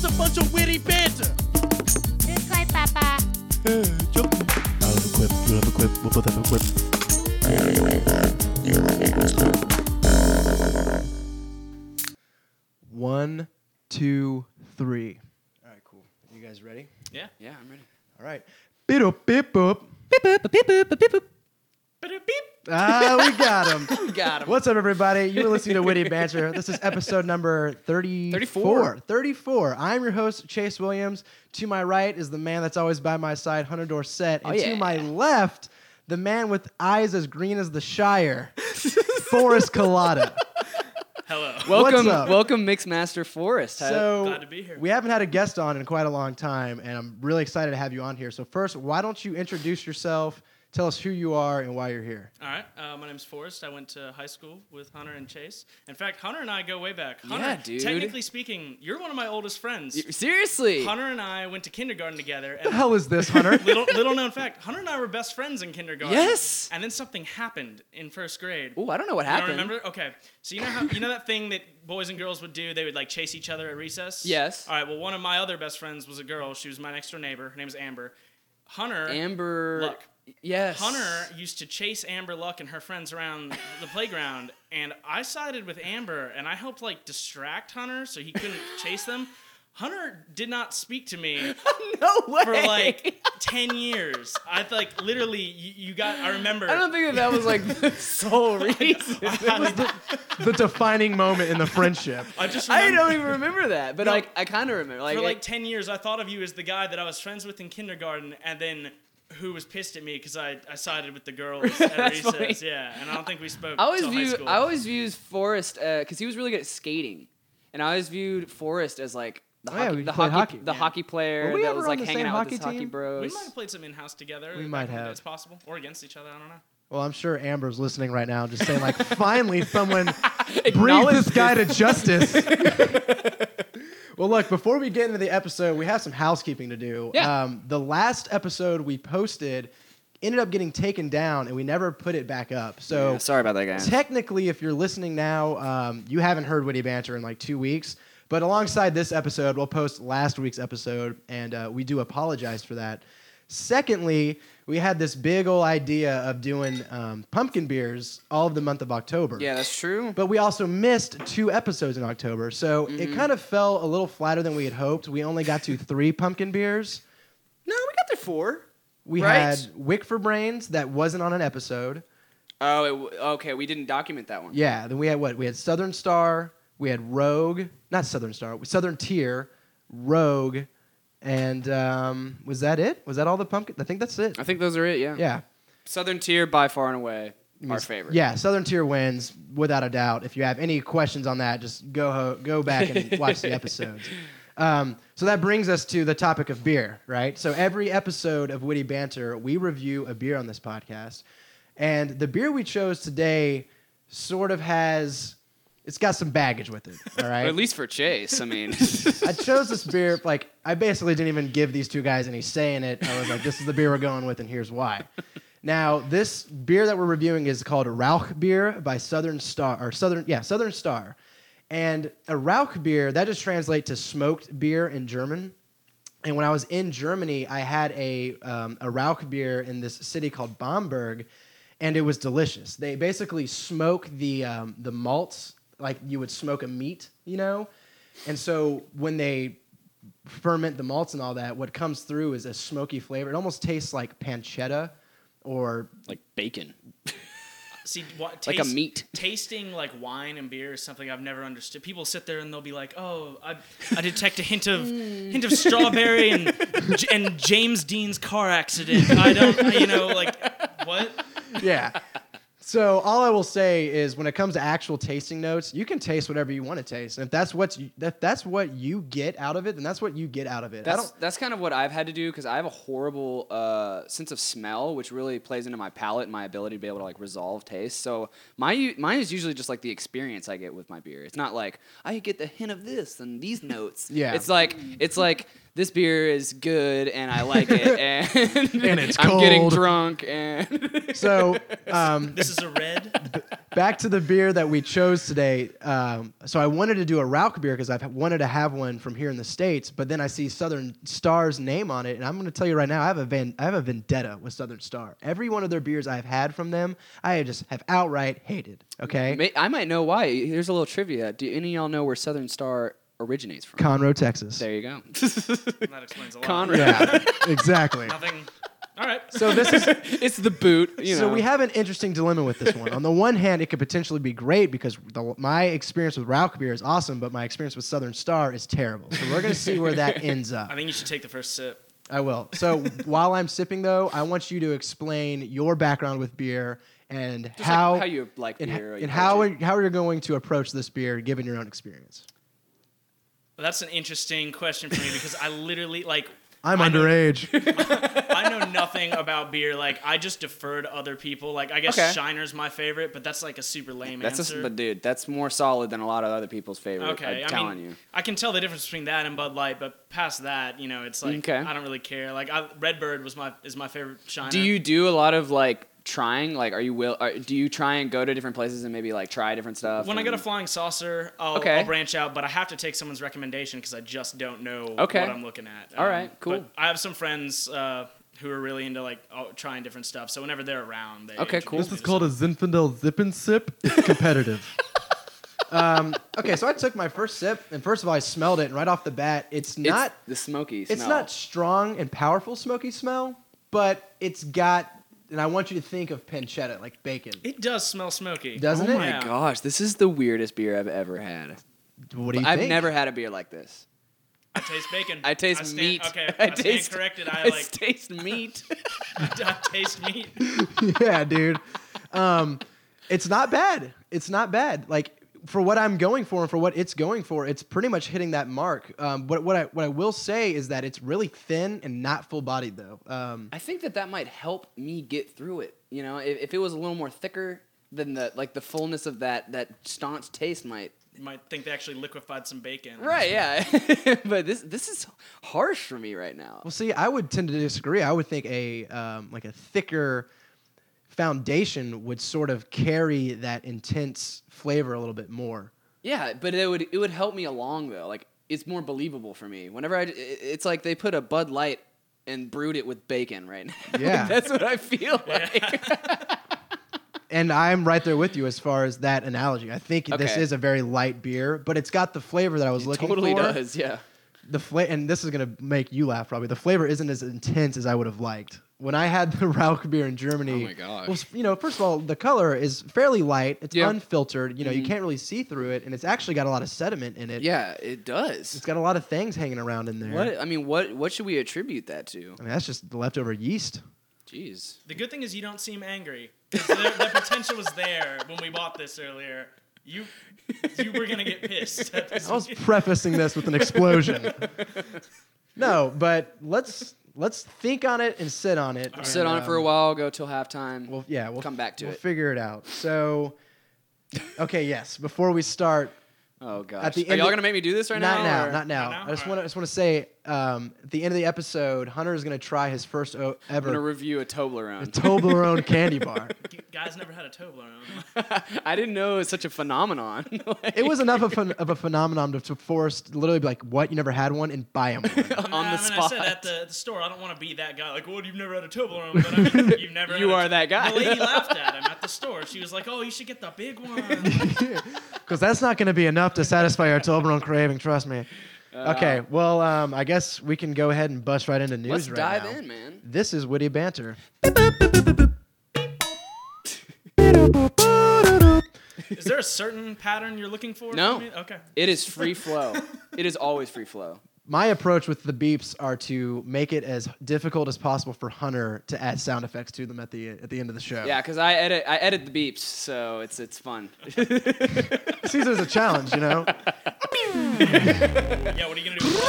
just a bunch of witty banter. This way, Papa. Hey, jump. I have a quip. You have a quip. We'll both have a quip. One, two, three. All right, cool. You guys ready? Yeah, yeah, I'm ready. All right. Beep up, beep up. Beep up, beep up, beep up. Ah, we got him. We got him. What's up, everybody? You're listening to Witty Banter. This is episode number 34. 34. 34. I'm your host, Chase Williams. To my right is the man that's always by my side, Hunter Dorset. And Oh, to my left, the man with eyes as green as the Shire, Forrest Collada. Hello. Welcome, up? welcome, Mixmaster Forrest. So Glad to be here. we haven't had a guest on in quite a long time, and I'm really excited to have you on here. So first, why don't you introduce yourself? Tell us who you are and why you're here. All right. Uh, my name's Forrest. I went to high school with Hunter and Chase. In fact, Hunter and I go way back. Hunter, Yeah, dude. Technically speaking, you're one of my oldest friends. Y- Seriously? Hunter and I went to kindergarten together. What the hell is this, Hunter? little little known fact: Hunter and I were best friends in kindergarten. Yes. And then something happened in first grade. Oh, I don't know what You don't happened. remember? Okay. So you know how you know that thing that boys and girls would do? They would like chase each other at recess. Yes. All right. Well, one of my other best friends was a girl. She was my next door neighbor. Her name was Amber. Hunter. Amber. Luck. Yes. Hunter used to chase Amber Luck and her friends around the playground, and I sided with Amber, and I helped like distract Hunter so he couldn't chase them. Hunter did not speak to me No way. for like ten years. I like literally, you, you got. I remember. I don't think that that was like the sole reason. I, the defining moment in the friendship. I just I don't even remember that, but No. like I kind of remember. Like, for it- like ten years. I thought of you as the guy that I was friends with in kindergarten, and then. Who was pissed at me because I, I sided with the girls at recess? funny. Yeah, and I don't think we spoke. I always till high view school. I always viewed Forrest uh, because he was really good at skating, and I always viewed Forrest as like the Oh, hockey, we the hockey, hockey. the Yeah. hockey player Were we that ever was on like the hanging same out with hockey his hockey team? bros. We might have played some in house together. We might in the day. have. It's possible, or against each other. I don't know. Well, I'm sure Amber's listening right now, just saying like, finally someone bring this guy to justice. Well, look, before we get into the episode, we have some housekeeping to do. Yeah. Um, the last episode we posted ended up getting taken down, and we never put it back up. So Yeah, sorry about that, guys. technically, if you're listening now, um, you haven't heard Witty Banter in like two weeks. But alongside this episode, we'll post last week's episode, and uh, we do apologize for that. Secondly, we had this big old idea of doing um, pumpkin beers all of the month of October. yeah, that's true. But we also missed two episodes in October, so Mm-hmm. it kind of fell a little flatter than we had hoped. We only got to three pumpkin beers. no, we got there four. We Right. had Wick for Brains that wasn't on an episode. Oh, it, w- okay. We didn't document that one. Yeah, then we had what? We had Southern Star, we had Rogue, not Southern Star, Southern Tier, Rogue, and um, was that it? Was that all the pumpkin? I think that's it. I think those are it. Yeah. Yeah. Southern Tier by far and away our favorite. Yeah, Southern Tier wins without a doubt. If you have any questions on that, just go ho- go back and watch the episodes. Um, so that brings us to the topic of beer, right? So every episode of Witty Banter, we review a beer on this podcast, and the beer we chose today sort of has it's got some baggage with it. All right. Or at least for Chase. I mean, I chose this beer like I basically didn't even give these two guys any say in it. I was like, this is the beer we're going with, and here's why. Now, this beer that we're reviewing is called Rauch beer by Southern Star or Southern yeah Southern Star, and a Rauch beer that just translates to smoked beer in German. And when I was in Germany, I had a um, a Rauch beer in this city called Bamberg, and it was delicious. They basically smoke the um, the malts like you would smoke a meat, you know. And so when they ferment the malts and all that, what comes through is a smoky flavor. It almost tastes like pancetta or like bacon, See, what, like a meat. Tasting like wine and beer is something I've never understood. People sit there and they'll be like, "Oh, I, I detect a hint of mm. hint of strawberry and and James Dean's car accident." I don't, you know, like what? yeah. So all I will say is, when it comes to actual tasting notes, you can taste whatever you want to taste, and if that's what you, if that's what you get out of it, then that's what you get out of it. That's that's kind of what I've had to do because I have a horrible uh, sense of smell, which really plays into my palate and my ability to be able to like resolve taste. So my mine is usually just like the experience I get with my beer. It's not like I get the hint of this and these notes. Yeah. it's like it's like this beer is good and I like it and And it's I'm getting drunk and So um, This is a red. back to the beer that we chose today. Um, so I wanted to do a Rauch beer because I've wanted to have one from here in the states, but then I see Southern Star's name on it, and I'm going to tell you right now, I have a van, I have a vendetta with Southern Star. Every one of their beers I've had from them, I just have outright hated. Okay, May- I might know why. Here's a little trivia. Do any of y'all know where Southern Star originates from? Conroe, Texas. there you go. That explains a lot. Conrad. Yeah, exactly. Nothing. All right. So this is it's the boot. You know. So we have an interesting dilemma with this one. On the one hand, it could potentially be great because the, my experience with Rauch beer is awesome, but my experience with Southern Star is terrible. So we're gonna see where that ends up. I think you should take the first sip. I will. So while I'm sipping, though, I want you to explain your background with beer and Just like how how you like and, beer. and you how approach how you're going to approach this beer given your own experience. Well, that's an interesting question for me because I literally like. I'm I know- underage. I know nothing about beer. Like I just defer to other people. Like I guess Okay. Shiner's my favorite, but that's like a super lame That's answer. a, but dude, that's more solid than a lot of other people's favorite. Okay, I'm I telling mean, you. I can tell the difference between that and Bud Light, but past that, you know, it's like Okay. I don't really care. Like I, Redbird was my is my favorite Shiner. Do you do a lot of like trying? Like, are you will? Are, do you try and go to different places and maybe like try different stuff? When I get a flying saucer, I'll, Okay. I'll branch out, but I have to take someone's recommendation because I just don't know Okay. what I'm looking at. Um, All right, cool. but I have some friends uh, who are really into like oh, trying different stuff. So whenever they're around, they Okay, cool. This This is to called a Zinfandel Zip and Sip. It's competitive. um, okay, so I took my first sip, and first of all, I smelled it, and right off the bat, it's It's not the smoky. it's not strong and powerful smoky smell, but it's got. And I want you to think of pancetta, like bacon, It does smell smoky. doesn't Oh it? my Yeah. gosh, this is the weirdest beer I've ever had. What do you I've think? never had a beer like this. I taste bacon. I taste stand, meat. Okay, I, I, taste stand corrected. I I like taste meat. I taste meat. yeah, dude. Um, it's not bad. It's not bad. Like for what I'm going for and for what it's going for, it's pretty much hitting that mark. Um, but what I what I will say is that it's really thin and not full bodied though. Um, I think that that might help me get through it. You know, if, if it was a little more thicker, then the like the fullness of that that staunch taste might. You might think they actually liquefied some bacon. Right, yeah. but this this is harsh for me right now. well, see, I would tend to disagree. I would think a um, like a thicker foundation would sort of carry that intense flavor a little bit more. Yeah, but it would it would help me along though. Like it's more believable for me. Whenever I, it's like they put a Bud Light and brewed it with bacon right now. Yeah. that's what I feel like. And I'm right there with you as far as that analogy. I think this is a very light beer, but it's got the flavor that I was It looking totally for. Totally does, yeah. the fla- and this is gonna make you laugh probably. The flavor isn't as intense as I would have liked. When I had the Rauch beer in Germany, Oh my gosh. well, you know, first of all, the color is fairly light. It's Yeah. unfiltered. You know, you Mhm. can't really see through it, and it's actually got a lot of sediment in it. Yeah, it does. it's got a lot of things hanging around in there. What I mean, what what should we attribute that to? I mean, that's just the leftover yeast. Jeez. The good thing is you don't seem angry. The, the potential was there when we bought this earlier. You you were gonna get pissed. At this I was prefacing this with an explosion. no, but let's let's think on it and sit on it. Sit and, on it for a um, while, go till halftime. Well, yeah, we'll come back to it. we'll it. figure it out. So, okay, yes. Before we start, oh gosh. at the Are end y'all of- gonna make me do this right not now? now, not now. Not now? I just want to just want to say um, at the end of the episode, Hunter is going to try his first o- I'm gonna ever review a Toblerone. A Toblerone candy bar. Guys never had a Toblerone. I didn't know it was such a phenomenon. It was enough of, an, of a phenomenon to, to force literally be like, "What? You never had one?" and buy him one. on I the mean, spot. I said at the, the store, I don't want to be that guy. Like, well, you've never had a Toblerone, but I mean, you've never. You had a are that guy. The lady laughed at him at the store. She was like, "Oh, you should get the big one." Because that's not going to be enough to satisfy our Toblerone craving. Trust me. Okay, well, um, I guess we can go ahead and bust right into news Let's right dive now. in, man. This is witty banter. Is there a certain pattern you're looking for? No. Okay. It is free flow. it is always free flow. My approach with the beeps are to make it as difficult as possible for Hunter to add sound effects to them at the at the end of the show. Yeah, because I edit I edit the beeps, so it's it's fun. sees it as a challenge, you know. Yeah. What are you gonna do?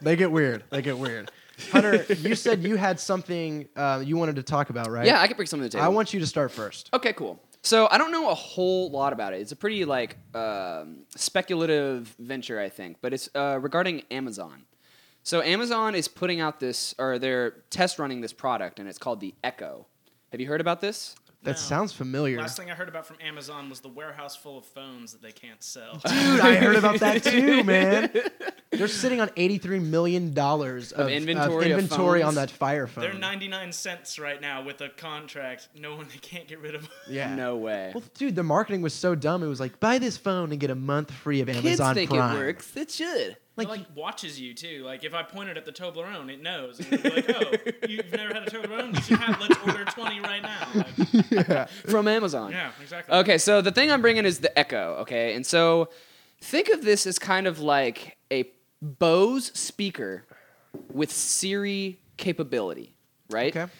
They get weird. They get weird. Hunter, you said you had something uh, you wanted to talk about, right? yeah, I can bring something to the table. I want you to start first. Okay, cool. So I don't know a whole lot about it. It's a pretty like um, speculative venture, I think, but it's uh, regarding Amazon. So Amazon is putting out this, or they're test running this product, and it's called the Echo. Have you heard about this? That No. sounds familiar. Last thing I heard about from Amazon was the warehouse full of phones that they can't sell. Dude, I heard about that too, man. They're sitting on eighty-three million dollars of, inventory of inventory on that Fire phone. They're 99 cents right now with a contract. No one they can't get rid of. Them. Yeah. No way. Well, dude, the marketing was so dumb. It was like, buy this phone and get a month free of Kids Amazon think Prime. it works. It should. Like, Like, it, like watches you too. Like if I pointed at the Toblerone, it knows. And it'll be like, oh, you've never had a Toblerone? You should have. Let's order 20 right now. Like, From Amazon. yeah, exactly. Okay, so the thing I'm bringing is the Echo. Okay, and so think of this as kind of like a Bose speaker with Siri capability, right? okay.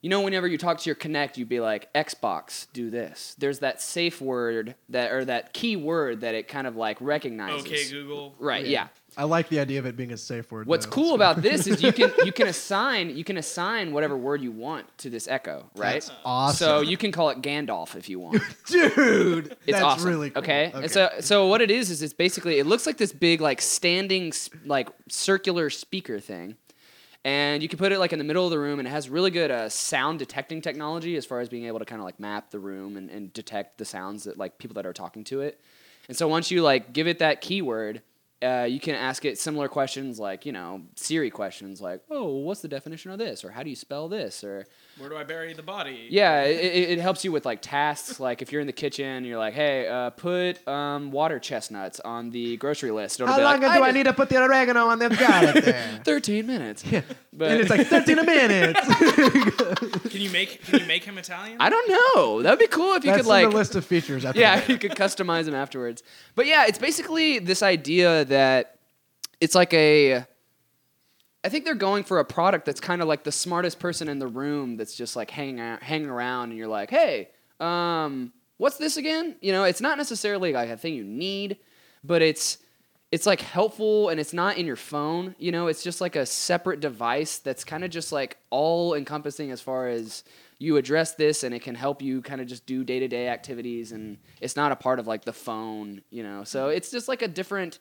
You know, whenever you talk to your Kinect, you'd be like, Xbox, do this. There's that safe word that or that key word that it kind of like recognizes. Okay, Google. Right. Yeah. I like the idea of it being a safe word. What's though. cool about this is you can you can assign you can assign whatever word you want to this Echo, right? That's awesome. So you can call it Gandalf if you want. dude, It's that's awesome. really cool. Okay? And so so what it is is it's basically it looks like this big like standing like circular speaker thing. And you can put it like in the middle of the room and it has really good uh, sound detecting technology as far as being able to kind of like map the room and, and detect the sounds that like people that are talking to it. And so once you like give it that keyword, uh, you can ask it similar questions like, you know, Siri questions like, oh, what's the definition of this? Or how do you spell this? Or Where do I bury the body? yeah, it, it, it helps you with like tasks. Like if you're in the kitchen, you're like, hey, uh, put um, water chestnuts on the grocery list. It'll How be long like, do I, just- need to put the oregano on the got it there? 13 minutes. Yeah. But and it's like 13 minutes. Can you make Can you make him Italian? I don't know. That'd be cool if you That's could like in the list of features. After yeah, that. you could customize them afterwards. But yeah, it's basically this idea that it's like a. I think they're going for a product that's kind of like the smartest person in the room that's just like hanging out, hanging around, and you're like, hey, um, what's this again? You know, it's not necessarily like a thing you need, but it's it's like helpful and it's not in your phone. You know, it's just like a separate device that's kind of just like all encompassing as far as you address this and it can help you kind of just do day to day activities and it's not a part of like the phone, you know. So it's just like a different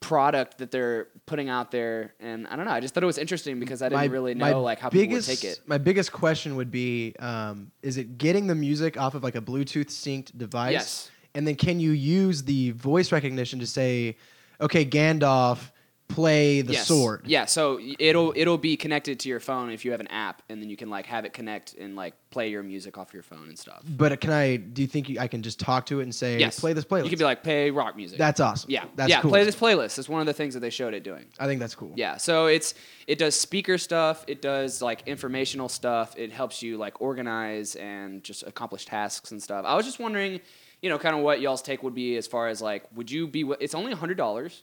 product that they're putting out there and I don't know, I just thought it was interesting because I didn't really know like how people would take it. My biggest question would be: um, Is it getting the music off of like a Bluetooth synced device? Yes. And then can you use the voice recognition to say, "Okay, Gandalf, play the yes. sword"? Yeah, so it'll it'll be connected to your phone if you have an app, and then you can like have it connect and like play your music off your phone and stuff. But uh, can I? Do you think you, I can just talk to it and say, Yes, "Play this playlist"? You could be like, play rock music. "That's awesome." yeah, that's yeah. cool. Play this playlist. It's one of the things that they showed it doing. I think that's cool. Yeah, so it's it does speaker stuff, it does like informational stuff, it helps you like organize and just accomplish tasks and stuff. I was just wondering, you know, kind of what y'all's take would be as far as like, would you be? It's only hundred dollars,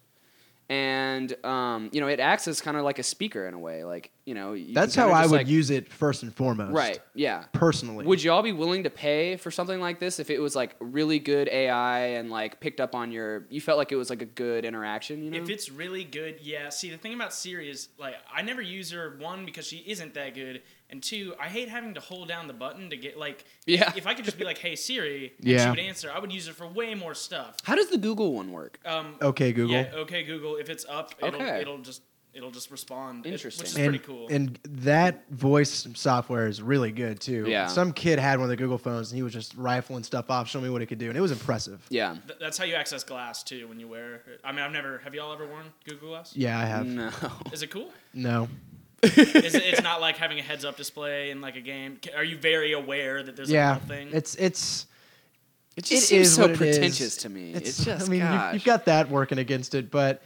and um, you know, it acts as kind of like a speaker in a way, like you know. you That's how I would like- use it first and foremost. Right. Yeah. Personally. Would y'all be willing to pay for something like this if it was like really good AI and like picked up on your? You felt like it was like a good interaction, you know? If it's really good, yeah. See, the thing about Siri is like I never use her one because she isn't that good, and two, I hate having to hold down the button to get like. Yeah. If I could just be like, "Hey Siri," and Yeah. she would answer, I would use it for way more stuff. How does the Google one work? Um, okay, Google. Yeah. Okay, Google. If it's up, it'll Okay. it'll just it'll just respond. it- Interesting. which is and, pretty cool. and that voice software is really good too. Yeah. Some kid had one of the Google phones and he was just rifling stuff off, showing me what it could do, and it was impressive. Yeah. Th- that's how you access Glass too when you wear. it. I mean, I've never. Have y'all ever worn Google Glass? Yeah, I have. No. Is it cool? No. Is it, it's not like having a heads-up display in like a game. Are you very aware that there's a yeah. thing? It's it's It just it seems is so what it is. pretentious to me. It's, just I mean, you, you've got that working against it, but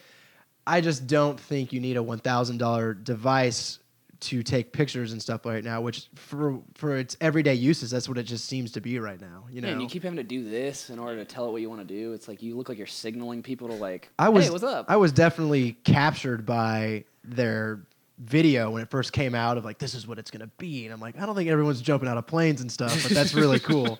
I just don't think you need a one thousand dollar device to take pictures and stuff right now. Which for for its everyday uses, that's what it just seems to be right now. You know. Yeah, and you keep having to do this in order to tell it what you want to do. It's like you look like you're signaling people to like, I was hey, what's up? I was definitely captured by their video when it first came out of like this is what it's gonna be, and I'm like I don't think everyone's jumping out of planes and stuff, but that's really cool.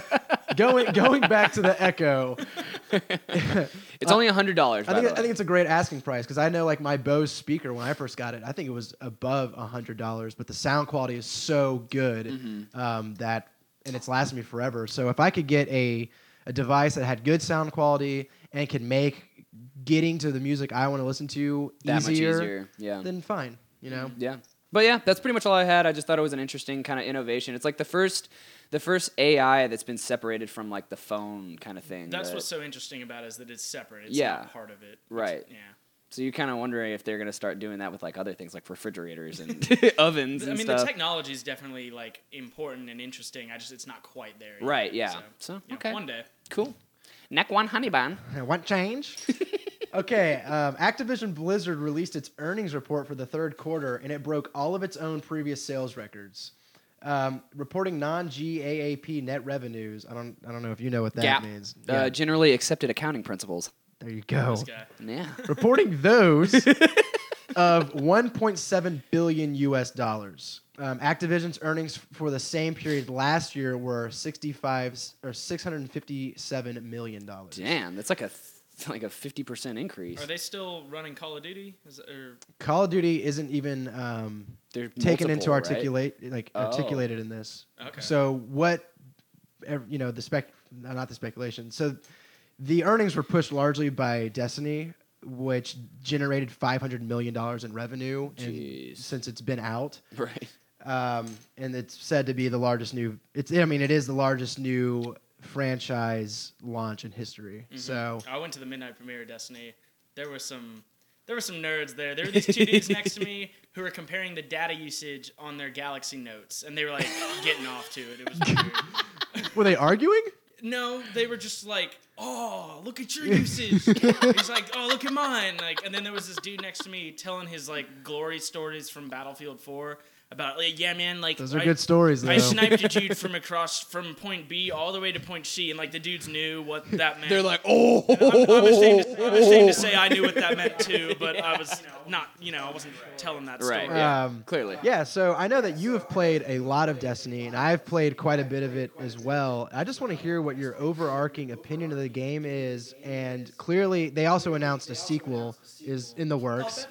going going back to the Echo, it's only a hundred dollars. I think I think it's a great asking price because I know like my Bose speaker when I first got it, I think it was above a hundred dollars, but the sound quality is so good Mm-hmm. um, that and it's lasted me forever. So if I could get a a device that had good sound quality and could make getting to the music I want to listen to that easier, much easier. Yeah. then fine. You know, yeah. But yeah, that's pretty much all I had. I just thought it was an interesting kind of innovation. It's like the first, the first AI that's been separated from like the phone kind of thing. That's that- what's so interesting about it is that it's separate. It's Yeah. not part of it. It's- Right. Yeah. So you're kind of wondering if they're gonna start doing that with like other things like refrigerators and ovens I mean, stuff. the technology is definitely like important and interesting. I just it's not quite there. Yet. Right, yeah. So, So, you know, okay. one day. cool. Neck one honey bun. Want change? okay, um, Activision Blizzard released its earnings report for the third quarter, and it broke all of its own previous sales records. Um, reporting non-GAAP net revenues. I don't. I don't know if you know what that Gap. means. Uh, Yeah, generally accepted accounting principles. there you go. This guy. Yeah. reporting those of 1.7 billion U.S. dollars. Um, Activision's earnings for the same period last year were 65 or 657 million dollars. Damn, that's like a th- like a fifty percent increase. Are they still running Call of Duty? Is, or Call of Duty isn't even um, They're taken into multiple, right? articulate like Oh. articulated in this. Okay. So what, you know, the spec, not the speculation. So the earnings were pushed largely by Destiny, which generated 500 million dollars in revenue, and since it's been out. Right. Um, and it's said to be the largest new. It's I mean it is the largest new franchise launch in history. Mm-hmm. So I went to the midnight premiere of Destiny. There were some there were some nerds there. There were these two dudes next to me who were comparing the data usage on their Galaxy Notes, and they were like getting off to it. It was weird. were they arguing? No, they were just like, "Oh, look at your usage." He's like, "Oh, look at mine." Like, and then there was this dude next to me telling his like glory stories from Battlefield 4 about, like, "Yeah, man, like Those are I- good stories though. I sniped a dude from across from point B all the way to point C, and like the dudes knew what that meant. They're like, oh, I'm, I'm, ashamed to, I'm ashamed to say I knew what that meant too, but I was not, you know, I wasn't telling that story. Right, yeah. Um, clearly. Yeah, so I know that you have played a lot of Destiny, and I've played quite a bit of it as well. I just want to hear what your overarching opinion of the game is, and clearly they also announced a sequel is in the works.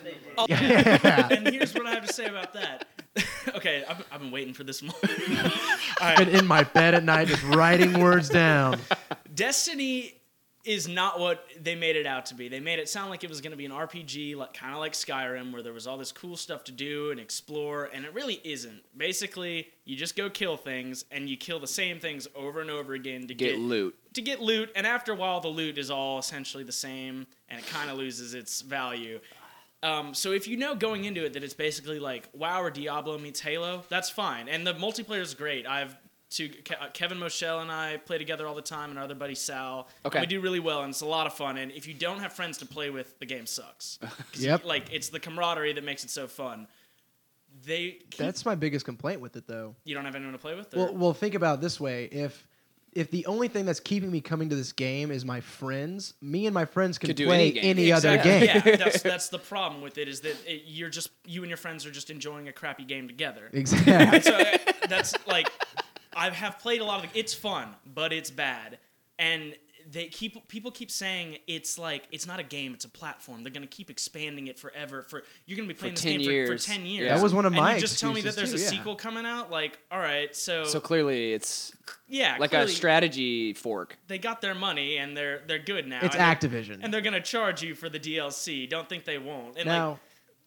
Yeah. And here's what I have to say about that. okay, I've, I've been waiting for this moment. All Been right, in my bed at night just writing words down. Destiny is not what they made it out to be. They made it sound like it was going to be an RPG, like kind of like Skyrim, where there was all this cool stuff to do and explore, and it really isn't. Basically, you just go kill things, and you kill the same things over and over again to Get get loot. to get loot, and after a while, the loot is all essentially the same, and it kind of loses its value. Um, so if you know going into it that it's basically like WoW or Diablo meets Halo, that's fine, and the multiplayer is great. I've to Ke- uh, Kevin Moschel and I play together all the time, and our other buddy Sal. Okay. And we do really well, and it's a lot of fun. And if you don't have friends to play with, the game sucks. 'Cause you- Yep. like it's the camaraderie that makes it so fun. They keep, That's my biggest complaint with it, though. you don't have anyone to play with. Or? Well, well, think about it this way: if if the only thing that's keeping me coming to this game is my friends, me and my friends can Could do play any any, game. other Exactly. game. Yeah, that's that's the problem with it is that it, you're just you and your friends are just enjoying a crappy game together. exactly. so uh, that's like I have played a lot of. It's fun, but it's bad, and they keep people keep saying it's like it's not a game, it's a platform. They're gonna keep expanding it forever. For you're gonna be playing this game for, years. for ten years. That was one of and my You just tell me that excuses there's a too, yeah. sequel coming out. Like, all right, so, So clearly, it's yeah, like clearly a strategy fork. They got their money and they're they're good now. It's and they're- Activision. and they're gonna charge you for the DLC. Don't think they won't. And now, like,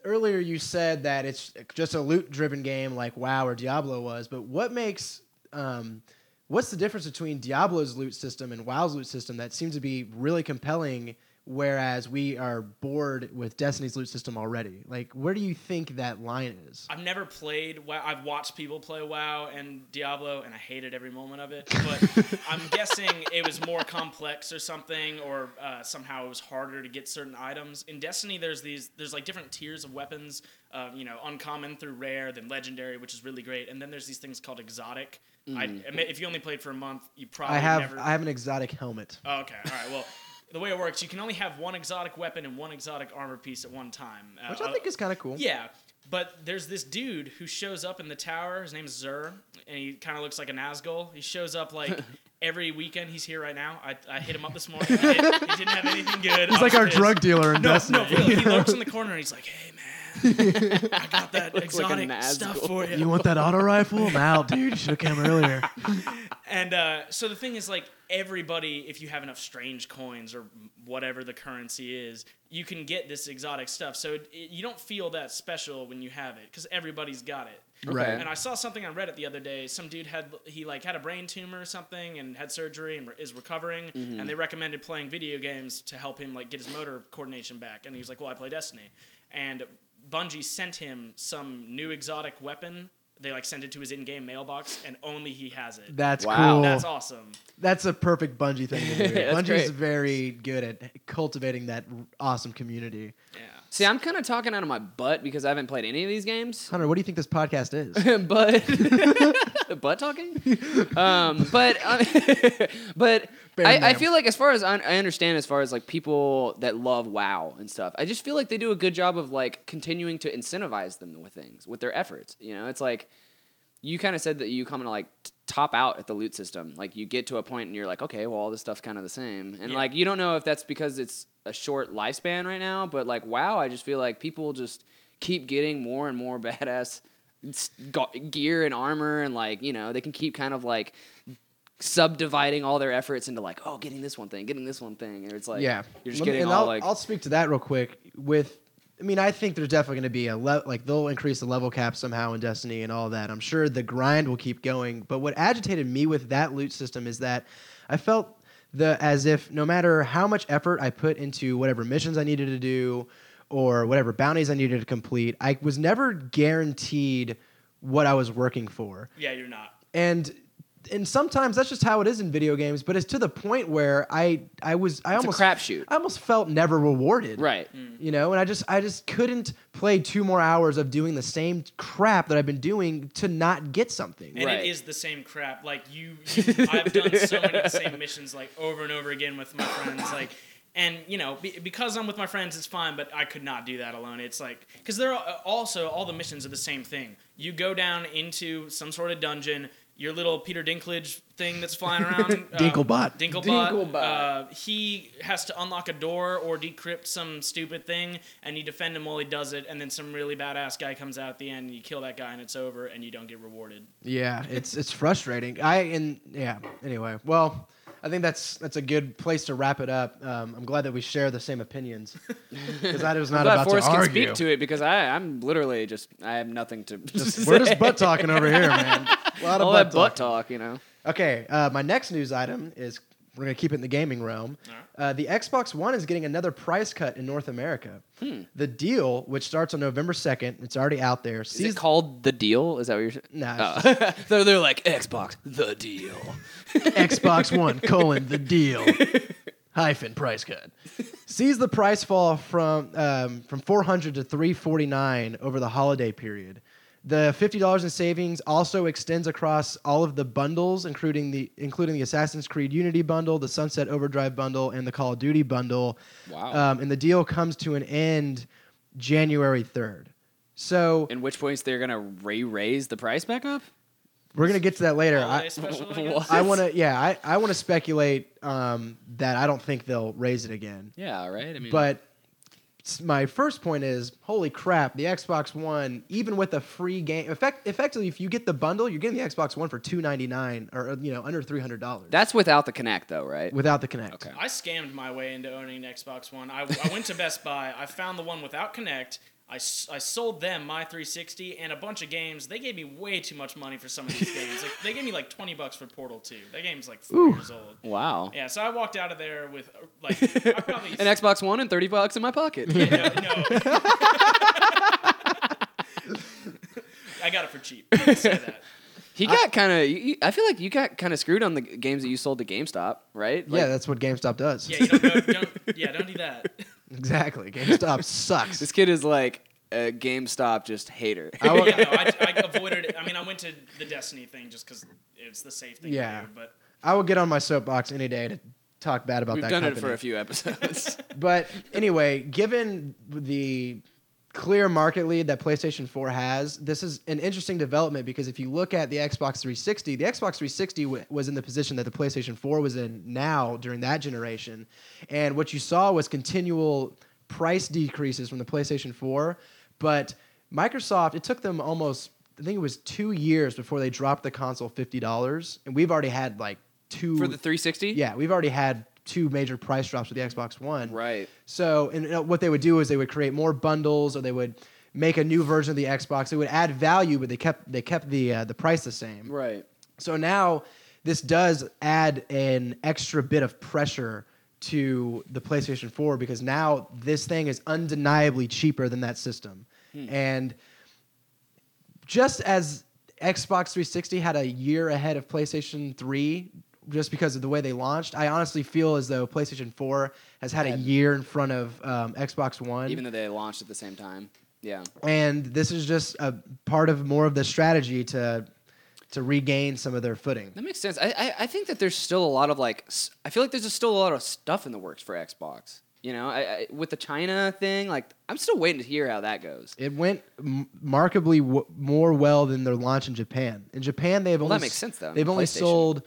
earlier you said that it's just a loot-driven game like WoW or Diablo was, but what makes um, what's the difference between Diablo's loot system and WoW's loot system that seems to be really compelling? Whereas we are bored with Destiny's loot system already. Like, where do you think that line is? I've never played WoW. I've watched people play WoW and Diablo, and I hated every moment of it. But I'm guessing it was more complex or something, or uh, somehow it was harder to get certain items. In Destiny, there's these, there's like different tiers of weapons. Uh, you know, uncommon through rare, then legendary, which is really great, and then there's these things called exotic. I, I mean, if you only played for a month, you probably I have never. I have an exotic helmet. Oh, okay, all right. Well, the way it works, you can only have one exotic weapon and one exotic armor piece at one time. Uh, Which I think is kind of cool. yeah, but there's this dude who shows up in the tower. His name's Xur, and he kind of looks like a Nazgul. He shows up like every weekend. He's here right now. I, I hit him up this morning. He, did, he didn't have anything good. He's like our pissed. drug dealer in No, Destiny. no, really. He lurks in the corner and he's like, "Hey, man." I got that Looks like exotic stuff for you. You want that auto rifle? I'm out, dude. You should have come earlier. And uh, so the thing is, like, everybody, if you have enough strange coins or whatever the currency is, you can get this exotic stuff. So it, it- you don't feel that special when you have it because everybody's got it. Right. And I saw something on Reddit the other day. Some dude had he like had a brain tumor or something and had surgery and re- is recovering. Mm-hmm. And they recommended playing video games to help him like get his motor coordination back. And he was like, "Well, I play Destiny." And Bungie sent him some new exotic weapon. They like sent it to his in-game mailbox, and only he has it. That's Wow. cool. That's awesome. That's a perfect Bungie thing to do. That's Bungie's great. very good at cultivating that awesome community. Yeah. See, I'm kind of talking out of my butt because I haven't played any of these games. Hunter, what do you think this podcast is? but butt talking. Um, but uh, but Bam, I, I bam. feel like as far as I, I understand, as far as like people that love WoW and stuff, I just feel like they do a good job of like continuing to incentivize them with things with their efforts. You know, it's like you kind of said that you come to like t- top out at the loot system. Like you get to a point and you're like, okay, well all this stuff's kind of the same, and Yeah. like you don't know if that's because it's a short lifespan right now, but like WoW, I just feel like people just keep getting more and more badass gear and armor, and like you know they can keep kind of like subdividing all their efforts into like oh getting this one thing, getting this one thing, and it's like yeah, you're just Let me- getting and all I'll, like I'll speak to that real quick. With, I mean, I think there's definitely going to be a le- like they'll increase the level cap somehow in Destiny and all that. I'm sure the grind will keep going. But what agitated me with that loot system is that I felt the as if no matter how much effort I put into whatever missions I needed to do or whatever bounties I needed to complete, I was never guaranteed what I was working for Yeah, you're not. and and sometimes that's just how it is in video games but it's to the point where i i was i It's almost crapshoot. i almost felt never rewarded right. Mm. you know and i just i just couldn't play two more hours of doing the same crap that i've been doing to not get something And Right. it is the same crap. Like you, you I've done so many the same missions like over and over again with my friends. Like, and you know, be, because I'm with my friends, it's fine. But I could not do that alone. It's like because they're uh, also all the missions are the same thing. You go down into some sort of dungeon. Your little Peter Dinklage thing that's flying around. uh, Dinklebot. Dinklebot. Dinklebot. Uh, he has to unlock a door or decrypt some stupid thing, and you defend him while he does it. And then some really badass guy comes out at the end, and you kill that guy, and it's over, and you don't get rewarded. yeah it's it's frustrating i and yeah anyway well i think that's that's a good place to wrap it up um, i'm glad that we share the same opinions because i was not glad about Forrest to can argue speak to it because I, I'm literally just I have nothing to. Just- we're just butt talking over here man a lot of all butt that butt talk, you know. Okay, uh, my next news item is we're gonna keep it in the gaming realm. Uh, the Xbox One is getting another price cut in North America. Hmm. The deal, which starts on November second, it's already out there. Is sees- it called the deal? Is that what you're saying? Nah, Oh. so they're like Xbox, the deal. Xbox One colon the deal hyphen price cut sees the price fall from um, from 400 to 349 over the holiday period. The fifty dollars in savings also extends across all of the bundles, including the including the Assassin's Creed Unity bundle, the Sunset Overdrive bundle, and the Call of Duty bundle. Wow. Um, and the deal comes to an end January third. So In which points they're gonna re-raise the price back up? we're gonna get to that later. I, I What? guess? I want to, yeah, I, I want to speculate um, that I don't think they'll raise it again. Yeah, right. I mean, But s- my first point is, holy crap, the Xbox One, even with a free game, effect, effectively, if you get the bundle, you're getting the Xbox One for two ninety nine or uh, you know under three hundred dollars that's without the Kinect, though, right? without the Kinect. Okay. I scammed my way into owning an Xbox One. I, I went to Best Buy. I found the one without Kinect. I, s- I sold them my 360 and a bunch of games. They gave me way too much money for some of these games. Like they gave me like 20 bucks for Portal 2. That game's like four Ooh. years old. Wow. Yeah, so I walked out of there with uh, like I probably An Xbox One and thirty bucks in my pocket. no, no. I got it for cheap. I say that. He got kind of. I feel like you got kind of screwed on the games that you sold to GameStop, right? yeah, that's what GameStop does. Yeah, you don't, go, don't yeah, don't do that. exactly. GameStop sucks. this kid is like a GameStop just hater. I wa- yeah, no, I, I avoided it. I mean, I went to the Destiny thing just because it's the safe thing Yeah. to do. But I will get on my soapbox any day to talk bad about We've that. done it for a few episodes. But anyway, given the clear market lead that PlayStation 4 has, this is an interesting development because if you look at the Xbox 360, the Xbox 360 w- was in the position that the PlayStation 4 was in now during that generation. And what you saw was continual price decreases from the PlayStation 4, But Microsoft, it took them almost, I think it was two years before they dropped the console fifty dollars, and we've already had like two For the 360? Yeah, we've already had two major price drops with the Xbox One. Right. So, and uh, what they would do is they would create more bundles, or they would make a new version of the Xbox. They would add value, but they kept they kept the uh, the price the same. Right. So now this does add an extra bit of pressure to the PlayStation 4 because now this thing is undeniably cheaper than that system. And just as Xbox 360 had a year ahead of PlayStation 3 just because of the way they launched, I honestly feel as though PlayStation 4 has had a year in front of um, Xbox One. Even though they launched at the same time. Yeah. and this is just a part of more of the strategy to to regain some of their footing. That makes sense. I, I, I think that there's still a lot of like, I feel like there's still a lot of stuff in the works for Xbox. You know, I, I, with the China thing, like, I'm still waiting to hear how that goes. It went m- markedly w- more well than their launch in Japan. In Japan, they've Well, only that makes sense, though. They've only sold,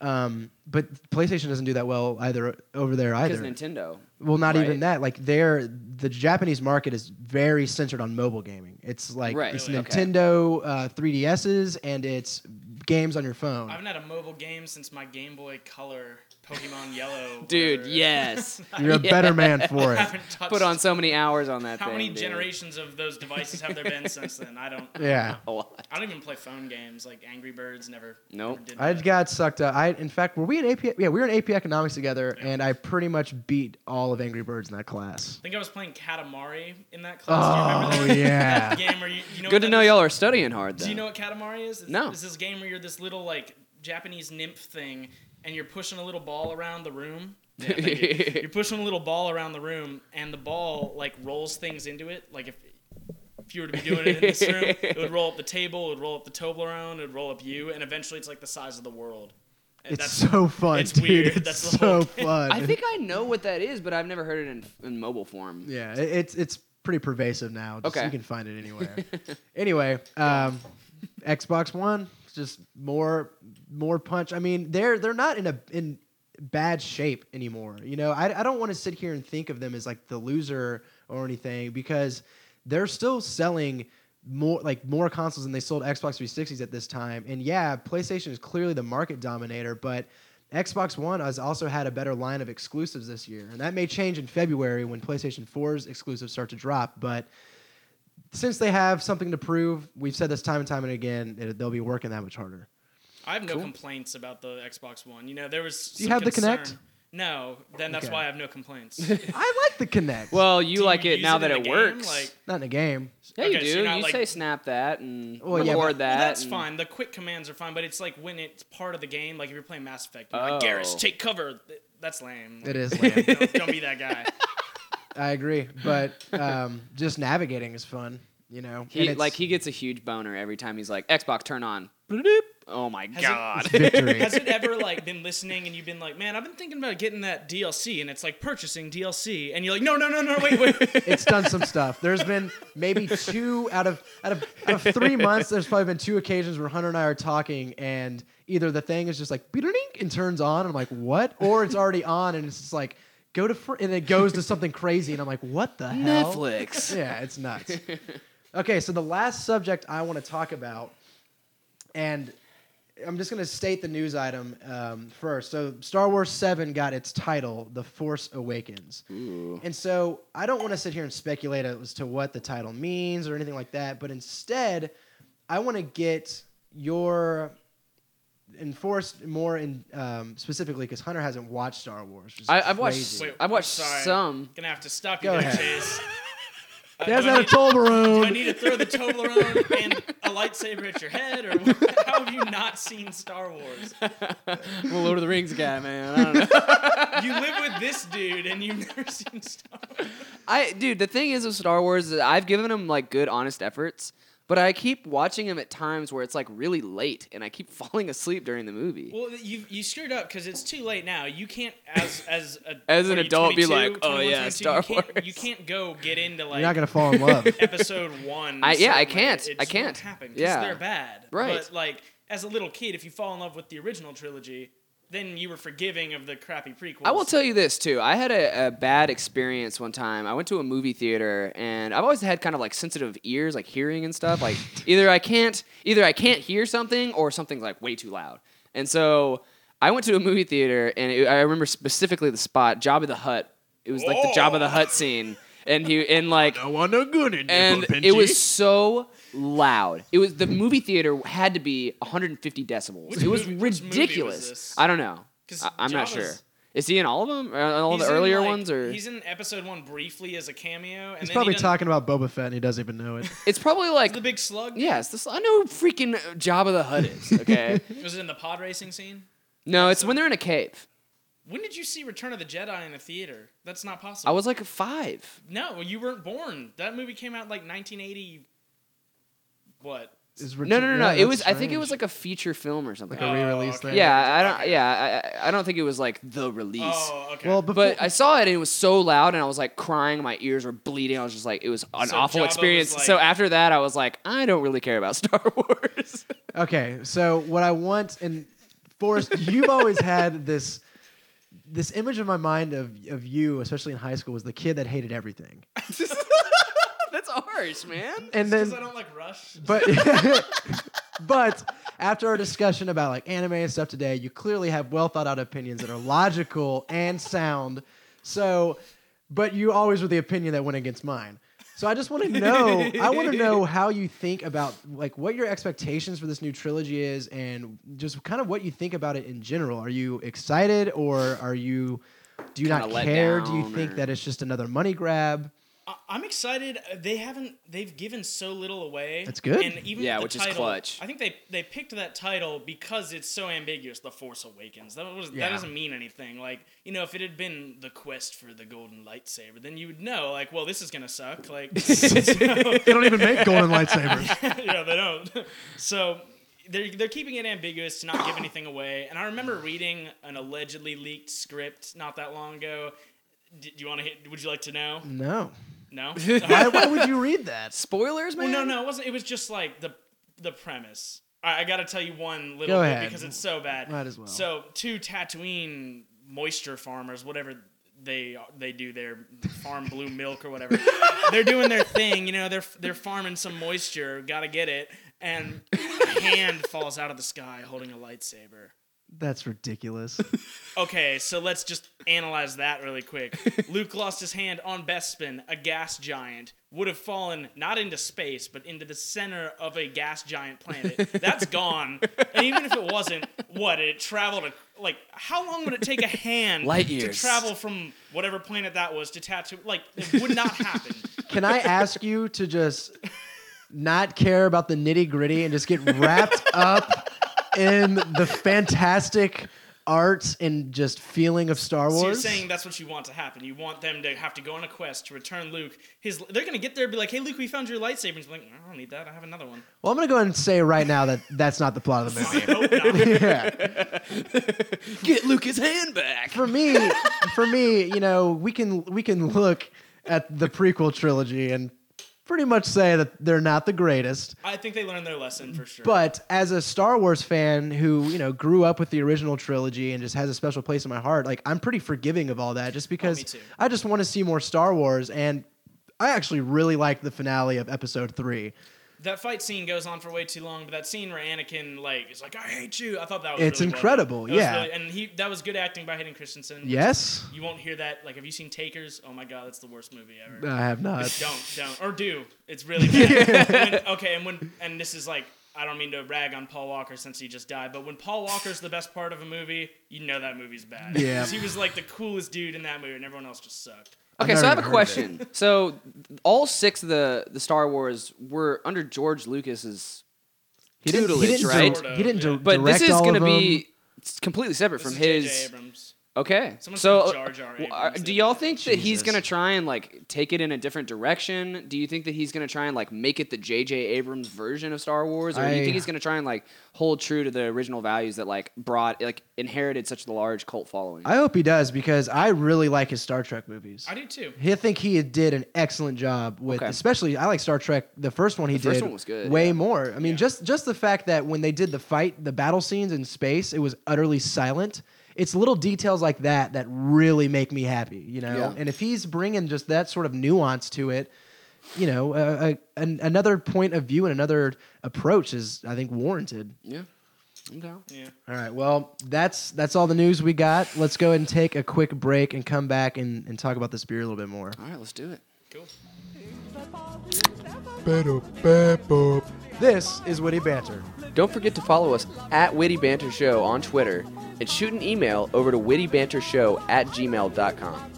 um, but PlayStation doesn't do that well either over there either. Because Nintendo. well, not even that. Like, they're the Japanese market is very centered on mobile gaming. It's like Right, it's okay. Nintendo uh, 3DSs and it's games on your phone. I haven't had a mobile game since my Game Boy Color Pokemon Yellow. Dude, whatever. yes. You're a better man for I it. haven't touched Put on so many hours on that How thing. many dude. generations of those devices have there been since then? I don't. Yeah. A lot. I don't even play phone games like Angry Birds. Never. Nope. never I got sucked up. I, in fact, were we in AP? Yeah, we were in AP Economics together, and I pretty much beat all of Angry Birds in that class. I think I was playing Katamari in that class. Do you Oh remember that? yeah. That game where you, you know Good to know is? y'all are studying hard, though. Do you know what Katamari is? It's, No. It's this game where you're this little like Japanese nymph thing, and you're pushing a little ball around the room. Yeah, you. you're pushing a little ball around the room, and the ball like rolls things into it. Like if if you were to be doing it in this room, it would roll up the table, it would roll up the Toblerone, it would roll up you, and eventually it's like the size of the world. And It's so fun, it's dude. weird. It's That's so fun. I think I know what that is, but I've never heard it in, in mobile form. Yeah, it- it's it's pretty pervasive now. Just, Okay. you can find it anywhere. anyway, um, Xbox One, just more more punch. I mean, they're they're not in a in bad shape anymore. You know, I I don't want to sit here and think of them as like the loser or anything because they're still selling more like more consoles than they sold Xbox 360s at this time. And yeah, PlayStation is clearly the market dominator, but Xbox One has also had a better line of exclusives this year, and that may change in February when PlayStation 4's exclusives start to drop. But since they have something to prove, we've said this time and time and again, they'll be working that much harder. I have no Cool. complaints about the Xbox One. You know, there was. Do you some have the concern- Kinect? No, then that's Okay. why I have no complaints. I like the Kinect. Well, Do you like it now in that it game? works. Like, not in a game. yeah, you Okay, so do. you're you like- say snap that and Well, yeah, record but- that. Well, that's and- fine. The quick commands are fine, but it's like when it's part of the game. Like if you're playing Mass Effect, you're like, Garrus, Oh. take cover. That's lame. It is lame. don't, don't be that guy. I agree, but um, just navigating is fun. You know, He And like he gets a huge boner every time he's like Xbox turn on. Bloop. Oh my Has god. it's victory. Has it ever like been listening and you've been like, man, I've been thinking about getting that DLC, and it's like purchasing DLC, and you're like, no, no, no, no, wait, wait. it's done some stuff. There's been maybe two out of out of out of three months. There's probably been two occasions where Hunter and I are talking, and either the thing is just like "Beep-a-ding," and turns on, and I'm like, what? Or it's already on, and it's just like go to fr- and it goes to something crazy, and I'm like, what the hell? Netflix. Yeah, it's nuts. okay, so the last subject I want to talk about, and I'm just going to state the news item um, first. So, Star Wars 7 got its title, The Force Awakens. Ooh. And so, I don't want to sit here and speculate as to what the title means or anything like that, but instead, I want to get your enforced more in um, specifically because Hunter hasn't watched Star Wars. I, I've watched. Wait, I've watched I'm sorry. some. Gonna have to stop you Go there, ahead. Chase. Uh, He hasn't do I had a need- Do I need to throw the Toblerone and a lightsaber at your head, or what? how have you not seen Star Wars? I'm a Lord of the Rings guy, man. I don't know. You live with this dude, and you've never seen Star Wars. I, dude, the thing is with Star Wars, is I've given them like good, honest efforts, but I keep watching them at times where it's like really late, and I keep falling asleep during the movie. Well, you you screwed up because it's too late now. You can't as as a As an what are you, adult be like, "Oh, yeah, 22, Star you can't, Wars." You can't go get into like You're not going to fall in love. episode one. I- yeah, I can't. It I can't. won't Yeah. they're bad. Right. But like as a little kid, if you fall in love with the original trilogy, then you were forgiving of the crappy prequels. I will tell you this too. I had a, a bad experience one time. I went to a movie theater, and I've always had kind of like sensitive ears, like hearing and stuff. Like either I can't, either I can't hear something, or something's like way too loud. And so I went to a movie theater, and it, I remember specifically the spot, Jabba the Hutt. It was like the Jabba the Hutt scene, and he and like I want no good in and it was so loud. It was the movie theater had to be 150 decibels. Which it was movie- which movie was ridiculous. this? I don't know. I, I'm not sure. Is he in all of them? Or all He's the in, earlier like- ones, or he's in episode one briefly as a cameo. And He's then probably he talking about Boba Fett and he doesn't even know it. it's probably like the big slug. yes. This I know who freaking Jabba the Hutt is. Okay, Was it in the pod racing scene? no, it's when they're in a cave. When did you see Return of the Jedi in a theater? That's not possible. I was like five. No, you weren't born. That movie came out like 1980. What? Is No, no, no, no. Yeah, it was. that's I think it was like a feature film or something. like a Oh, re-release okay. thing. yeah, I don't. Yeah, I, I don't think it was like the release. Oh, okay. Well, before, But I saw it and it was so loud and I was like crying, my ears were bleeding. I was just like, it was an So awful Jabba experience. was so after that, I was like, I don't really care about Star Wars. Okay, so what I want and Forrest, you've always had this this image in my mind of of you, especially in high school, was the kid that hated everything. That's harsh, man. And then, I don't like Rush. but but after our discussion about like anime and stuff today, you clearly have well thought out opinions that are logical and sound. So, but you always were the opinion that went against mine. So I just want to know. I want to know how you think about like what your expectations for this new trilogy is, and just kind of what you think about it in general. Are you excited, or are you? Do you Kinda not let care? Do you down, think or- that it's just another money grab? I- I'm excited. Uh, They haven't. They've given so little away. That's good. And even Yeah, with the which is title, clutch. I think they they picked that title because it's so ambiguous. The Force Awakens. That was Yeah. that doesn't mean anything. Like you know, if it had been the quest for the golden lightsaber, then you would know. Like, well, this is gonna suck. Like, They don't even make golden lightsabers. yeah, they don't. So they're they're keeping it ambiguous to not give anything away. And I remember reading an allegedly leaked script not that long ago. D- Do you want to? hit Would you like to know? No. No. Why, why would you read that? Spoilers, Well, man. no, no, it wasn't. It was just like the the premise. I, I got to tell you one little Go bit ahead. because it's so bad. Might as well. So two Tatooine moisture farmers, whatever they they do their farm blue milk or whatever. they're doing their thing, you know. They're they're farming some moisture. Got to get it. And a hand falls out of the sky holding a lightsaber. That's ridiculous. Okay, so let's just analyze that really quick. Luke lost his hand on Bespin, a gas giant, would have fallen not into space, but into the center of a gas giant planet. That's gone. And even if it wasn't, what? It traveled a, like how long would it take a hand Light to years. travel from whatever planet that was to tattoo? Like it would not happen. Can I ask you to just not care about the nitty gritty and just get wrapped up in the fantastic art and just feeling of Star Wars? So you're saying that's what you want to happen. You want them to have to go on a quest to return Luke. His they're gonna get there and be like, "Hey, Luke, we found your lightsaber." And he's like, "I don't need that. I have another one." well, I'm gonna go ahead and say right now that that's not the plot of the movie. Hope not. yeah. Get Lucas' hand back. For me, for me, you know, we can we can look at the prequel trilogy and pretty much say that they're not the greatest. I think they learned their lesson for sure. But as a Star Wars fan who, you know, grew up with the original trilogy and just has a special place in my heart, like I'm pretty forgiving of all that just oh, because me too. I just want to see more Star Wars and I actually really liked the finale of episode 3. That fight scene goes on for way too long. But that scene where Anakin like is like, "I hate you," I thought that was It's really incredible, was yeah. really- and he that was good acting by Hayden Christensen. Yes? you won't hear that. Like, have you seen Takers? Oh my god, that's the worst movie ever. I have not. don't don't or do. It's really bad. When- okay, and when and this is like. I don't mean to rag on Paul Walker since he just died, but when Paul Walker's the best part of a movie, you know that movie's bad. Yeah. he was like the coolest dude in that movie, and everyone else just sucked. Okay, so I have a even heard of it. question. so all six of the the Star Wars were under George Lucas's He didn't, he tutelage, didn't, right? dir- he didn't Yeah. dir- But this is all going to of them. be completely separate This from is his. J.J. Abrams. Okay, Someone so Jar uh, Jar w- Abrams are- did do y'all that. think that he's going to try and like take it in a different direction? Do you think that he's going to try and like make it the J.J. Abrams version of Star Wars, or do you think he's going to try and like hold true to the original values that like brought like inherited such a large cult following? I hope he does because I really like his Star Trek movies. I do too. I think he did an excellent job with, Okay. especially I like Star Trek. The first one he The first did one was good, way yeah. more. I mean, Yeah. just just the fact that when they did the fight, the battle scenes in space, it was utterly silent, it's little details like that that really make me happy, you know. Yeah. And if he's bringing just that sort of nuance to it, you know, uh, a, an, another point of view and another approach is, I think, warranted. Yeah. I'm down. Yeah. All right. Well, that's that's all the news we got. Let's go ahead and take a quick break and come back and, and talk about this beer a little bit more. All right, let's do it. Cool. This is Witty Banter. Don't forget to follow us at Witty Banter Show on Twitter and shoot an email over to wittybantershow at gmail.com.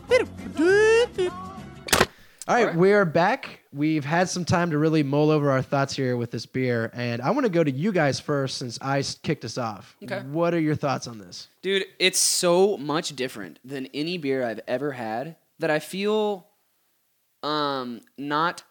All right, right. we are back. We've had some time to really mull over our thoughts here with this beer, and I want to go to you guys first since I kicked us off. Okay. What are your thoughts on this? Dude, it's so much different than any beer I've ever had that I feel um not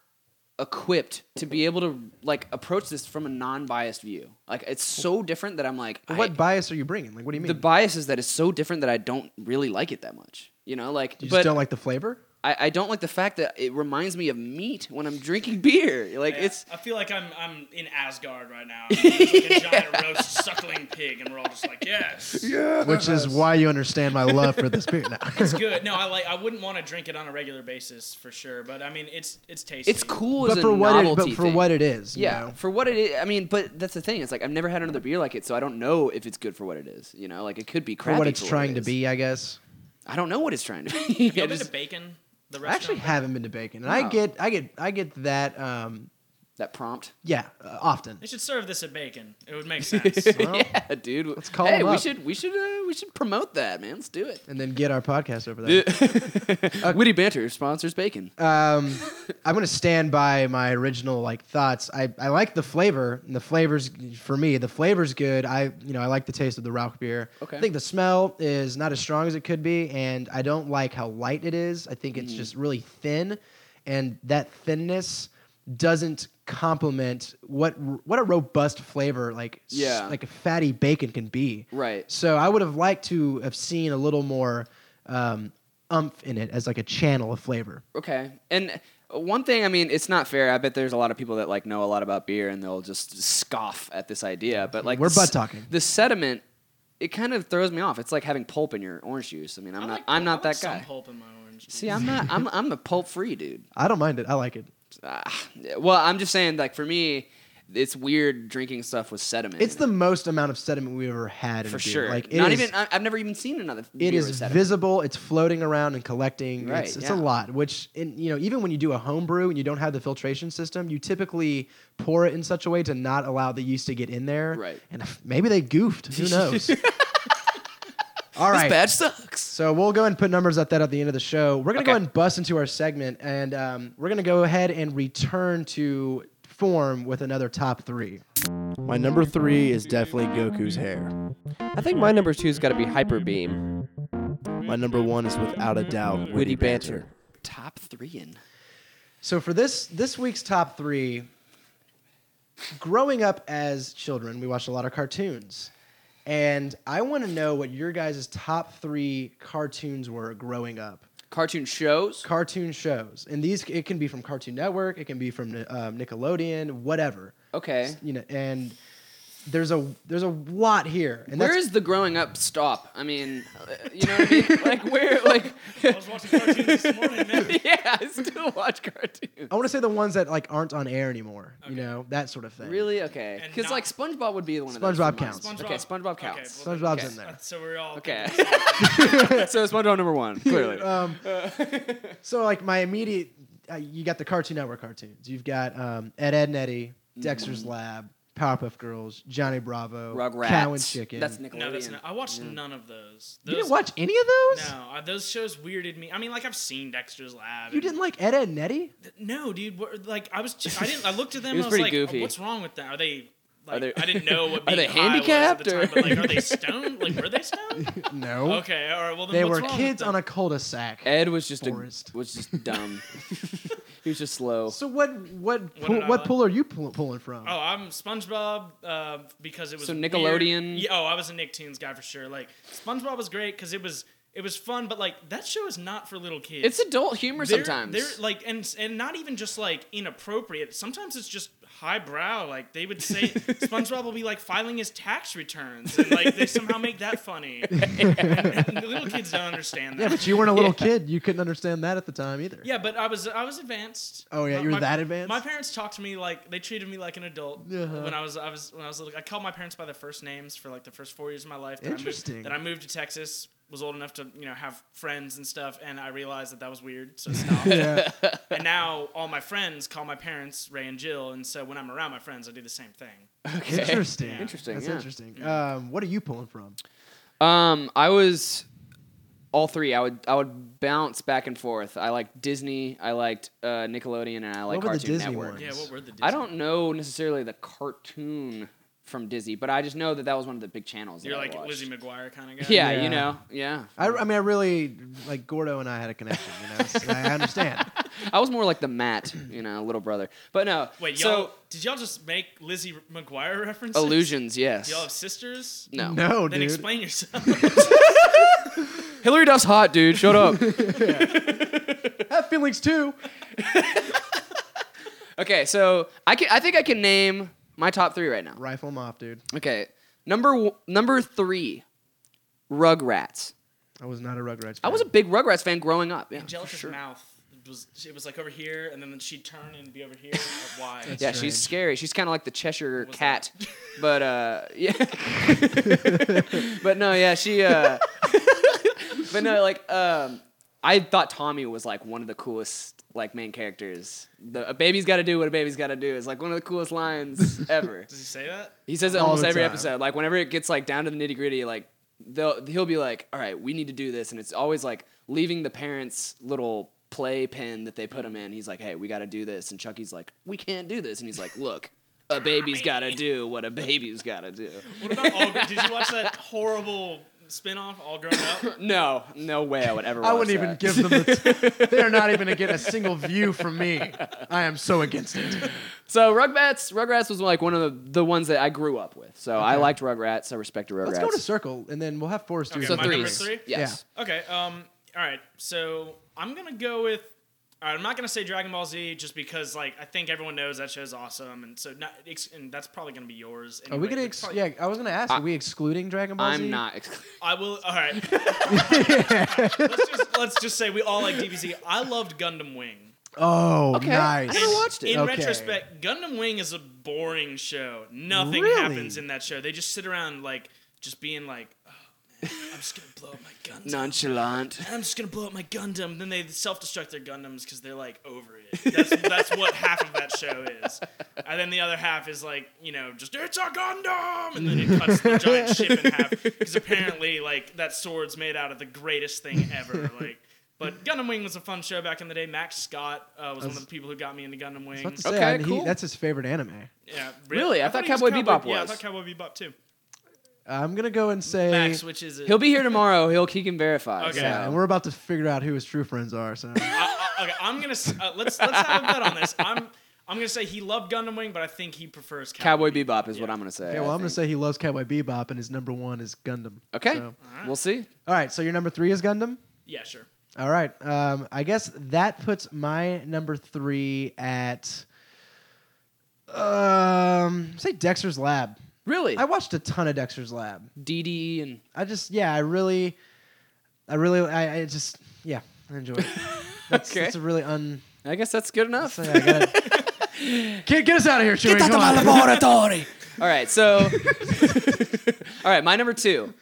equipped to be able to like approach this from a non-biased view. Like it's so different that I'm like I- What bias are you bringing? Like, what do you mean? the bias is that it's so different that I don't really like it that much. You know, like you just but don't like the flavor? I, I don't like the fact that it reminds me of meat when I'm drinking beer. Like Yeah, it's I feel like I'm I'm in Asgard right now. There's like a giant roast suckling pig, and we're all just like, yes, Yeah. Which is why you understand my love for this beer now. it's good. No, I like. I wouldn't want to drink it on a regular basis for sure, but I mean, it's it's tasty. it's cool but as for a what it, but for thing. what it is, you Yeah, know? for what it is. I mean, but that's the thing. It's like I've never had another beer like it, so I don't know if it's good for what it is. You know, like it could be for what it's for trying it to be, I guess. I don't know what it's trying to be. You I ever been to Bacon? I actually haven't been to bacon, and I No. get, I get, I get that. Um, that prompt. yeah, uh, often. They should serve this at Bacon. It would make sense. Well, yeah, dude. let's call hey, him we up. should we should uh, we should promote that, man. Let's do it. and then get our podcast over there. Witty banter sponsors bacon. um, I'm gonna stand by my original like thoughts. I, I like the flavor, and the flavors for me, the flavor's good. I you know I like the taste of the Rauch beer. Okay. I think the smell is not as strong as it could be, and I don't like how light it is. I think Mm. it's just really thin, and that thinness doesn't complement what what a robust flavor like s- Yeah. like a fatty bacon can be. Right. So I would have liked to have seen a little more um, umph in it as like a channel of flavor. Okay. And one thing, I mean, it's not fair. I bet there's a lot of people that like know a lot about beer and they'll just scoff at this idea. But like We're the butt talking. The sediment, it kind of throws me off. It's like having pulp in your orange juice. I mean, I'm I not. like I'm not I like that some guy. pulp in my orange. Juice. See, I'm not. I'm. I'm the pulp free dude. I don't mind it. I like it. Ah, well, I'm just saying, like for me, it's weird drinking stuff with sediment. It's the most amount of sediment we've ever had in for sure. Like not is- even. I- I've never even seen another. It is visible. It's floating around and collecting. Right, it's it's yeah. a lot. Which, in, you know, even when you do a home brew and you don't have the filtration system, you typically pour it in such a way to not allow the yeast to get in there. Right. And maybe they goofed. Who knows? All This badge sucks. So we'll go ahead and put numbers at that at the end of the show. We're gonna go ahead and bust into our segment, and um, we're gonna go ahead and return to form with another top three. My number three is definitely Goku's hair. I think my number two's got to be Hyper Beam. My number one is without a doubt Witty Banter. Top three in. So for this this week's top three, growing up as children, we watched a lot of cartoons. And I want to know what your guys' top three cartoons were growing up. Cartoon shows. Cartoon shows, and these it can be from Cartoon Network, it can be from um, Nickelodeon, whatever. Okay. You know, and there's a there's a lot here. And Where that's, the growing up stop? I mean, uh, you know what I mean? like where? Like, I was watching cartoons this morning, man. yeah, I still watch cartoons. I want to say the ones that like aren't on air anymore. You know that sort of thing. Really? Okay. Because not- like SpongeBob would be the one. of those SpongeBob for mine. counts. Okay, SpongeBob counts. well, SpongeBob's Okay. in there. So we're all Okay. okay. so SpongeBob number one, clearly. Um, so like my immediate, uh, you got the Cartoon Network cartoons. You've got um, Ed, Edd, and Eddy, Dexter's Lab, Powerpuff Girls, Johnny Bravo, Rugrats. Cow and Chicken. That's Nickelodeon. no, that's not. I watched none of those. you didn't watch any of those? No, uh, those shows weirded me. I mean, like I've seen Dexter's Lab. You didn't like Ed, Edd, and Eddy? No, dude. What, like I was, I didn't. I looked at them. It was I was pretty like, goofy. what's wrong with them? Are they? Are they- I didn't know what Are being they high handicapped, was at the time, or- but like, are they stoned? Like, were they stoned? No. Okay, all right. Well, then They what's were wrong kids with on a cul-de-sac. Ed was just Forrest. a, was just dumb. he was just slow. So what what What pull, did I what like? pull are you pull, pulling from? Oh, I'm SpongeBob uh, because it was So weird. Nickelodeon? Yeah, oh, I was a Nicktoons guy for sure. Like SpongeBob was great because it was It was fun, but like that show is not for little kids. It's adult humor They're- sometimes. They're like and and not even just like inappropriate. Sometimes it's just highbrow. Like they would say SpongeBob will be like filing his tax returns and like they somehow make that funny. and, and the little kids don't understand that. Yeah, but you weren't a little kid. You couldn't understand that at the time either. Yeah, but I was I was advanced. Oh, yeah, you were my- that advanced? My parents talked to me like they treated me like an adult Uh-huh. when I was I was when I was little. I called my parents by their first names for like the first four years of my life. Then Interesting. I moved, then I moved to Texas. Was old enough to you know have friends and stuff, and I realized that that was weird, so I stopped. Yeah. and now all my friends call my parents Ray and Jill, and so when I'm around my friends, I do the same thing. Okay. Interesting. Interesting, That's yeah. interesting. Um, what are you pulling from? Um, I was all three. I would I would bounce back and forth. I liked Disney. I liked uh, Nickelodeon, and I like What the Cartoon Network. ones? Yeah, what were the? I don't know necessarily the cartoon from Dizzy, but I just know that that was one of the big channels. You're I like watched. Lizzie McGuire kind of guy. Yeah, Yeah. you know, yeah. I, I mean, I really like Gordo and I had a connection. You know, So I understand. I was more like the Matt, you know, little brother. But no. Wait, so y'all? did y'all just make Lizzie McGuire references? illusions, yes. Do y'all have sisters? no. No, Then dude. explain yourself. Hilary Duff's hot, dude. Shut up. I have feelings too. okay, so I can I think I can name my top three right now. Rifle them off, dude. Okay, number w- number three, Rugrats. I was not a Rugrats. Fan. I was a fan. big Rugrats fan growing up. Yeah, Angelica's sure. mouth was it was like over here, and then she'd turn and be over here. Why? Yeah, strange. she's scary. She's kind of like the Cheshire was cat, but uh, yeah. but no, yeah, she. Uh, but no, like um, I thought Tommy was like one of the coolest like main characters. The a baby's got to do what a baby's got to do is like one of the coolest lines ever. Does he say that? He says it All almost the every time. episode. Like whenever it gets like down to the nitty gritty, like they'll he'll be like, "All right, we need to do this," and it's always like leaving the parents' little play pen that they put him in. He's like, "Hey, we got to do this," and Chucky's like, "We can't do this," and he's like, "Look." A baby's got to do what a baby's got to do. What about all? Did you watch that horrible spin-off, All Grown Up? No, no way I would ever. Watch I wouldn't even that. give them. The they're not even gonna get a single view from me. I am so against it. So Rugrats, Rugrats was like one of the, the ones that I grew up with. So I liked Rugrats. I respected Rugrats. Let's go to circle, and then we'll have Forrest do Okay, so my threes. three? Yes. Okay. Um. All right. So I'm gonna go with. All right, I'm not gonna say Dragon Ball Z just because like I think everyone knows that show's awesome, and so not, ex- and that's probably gonna be yours. Are we anyway, gonna? but Ex- probably- yeah, I was gonna ask. Are we excluding Dragon Ball Z? I'm not. Ex- I will. All right. let's just let's just say we all like DBZ. I loved Gundam Wing. Oh, Okay. nice. I never watched it. In Okay. retrospect, Gundam Wing is a boring show. Nothing Really? happens in that show. They just sit around like just being like, man, I'm just gonna blow up my Gundam. Nonchalant. I'm just gonna blow up my Gundam. Then they self-destruct their Gundams because they're like over it. That's that's what half of that show is, and then the other half is like you know just it's a Gundam, and then it cuts the giant ship in half because apparently like that sword's made out of the greatest thing ever. Like, but Gundam Wing was a fun show back in the day. Max Scott uh, was one of the people who got me into Gundam Wing. Say, Okay, I- he- cool. that's his favorite anime. Yeah, Really? I thought he was Cowboy Bebop was. Yeah, I thought Cowboy Bebop too. I'm gonna go and say. Max, which is it? He'll be here tomorrow. He'll he can verify. Okay. yeah, and we're about to figure out who his true friends are. So I, I, okay, I'm gonna s- uh, let's let's have a bet on this. I'm I'm gonna say he loved Gundam Wing, but I think he prefers Cowboy Cowboy. Bebop is what I'm gonna say. okay, I well, I'm gonna think. say he loves Cowboy Bebop, and his number one is Gundam. Okay, So- we'll see. all right, so your number three is Gundam. Yeah, sure. All right. Um, I guess that puts my number three at um, say Dexter's Lab. Really, I watched a ton of Dexter's Lab. DD and I just yeah, I really, I really, I, I just yeah, I enjoy it. That's, Okay. that's a really un. I guess that's good enough. So, yeah, gotta, get, get us out of here, Chewie. Come on. laboratory. All right, so all right, my number two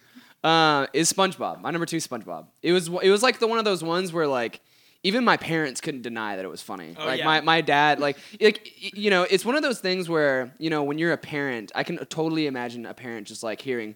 uh, is SpongeBob. My number two, is SpongeBob. It was it was like the one of those ones where like even my parents couldn't deny that it was funny. Oh, like yeah. my, my dad, like like you know, it's one of those things where you know when you're a parent, I can totally imagine a parent just like hearing.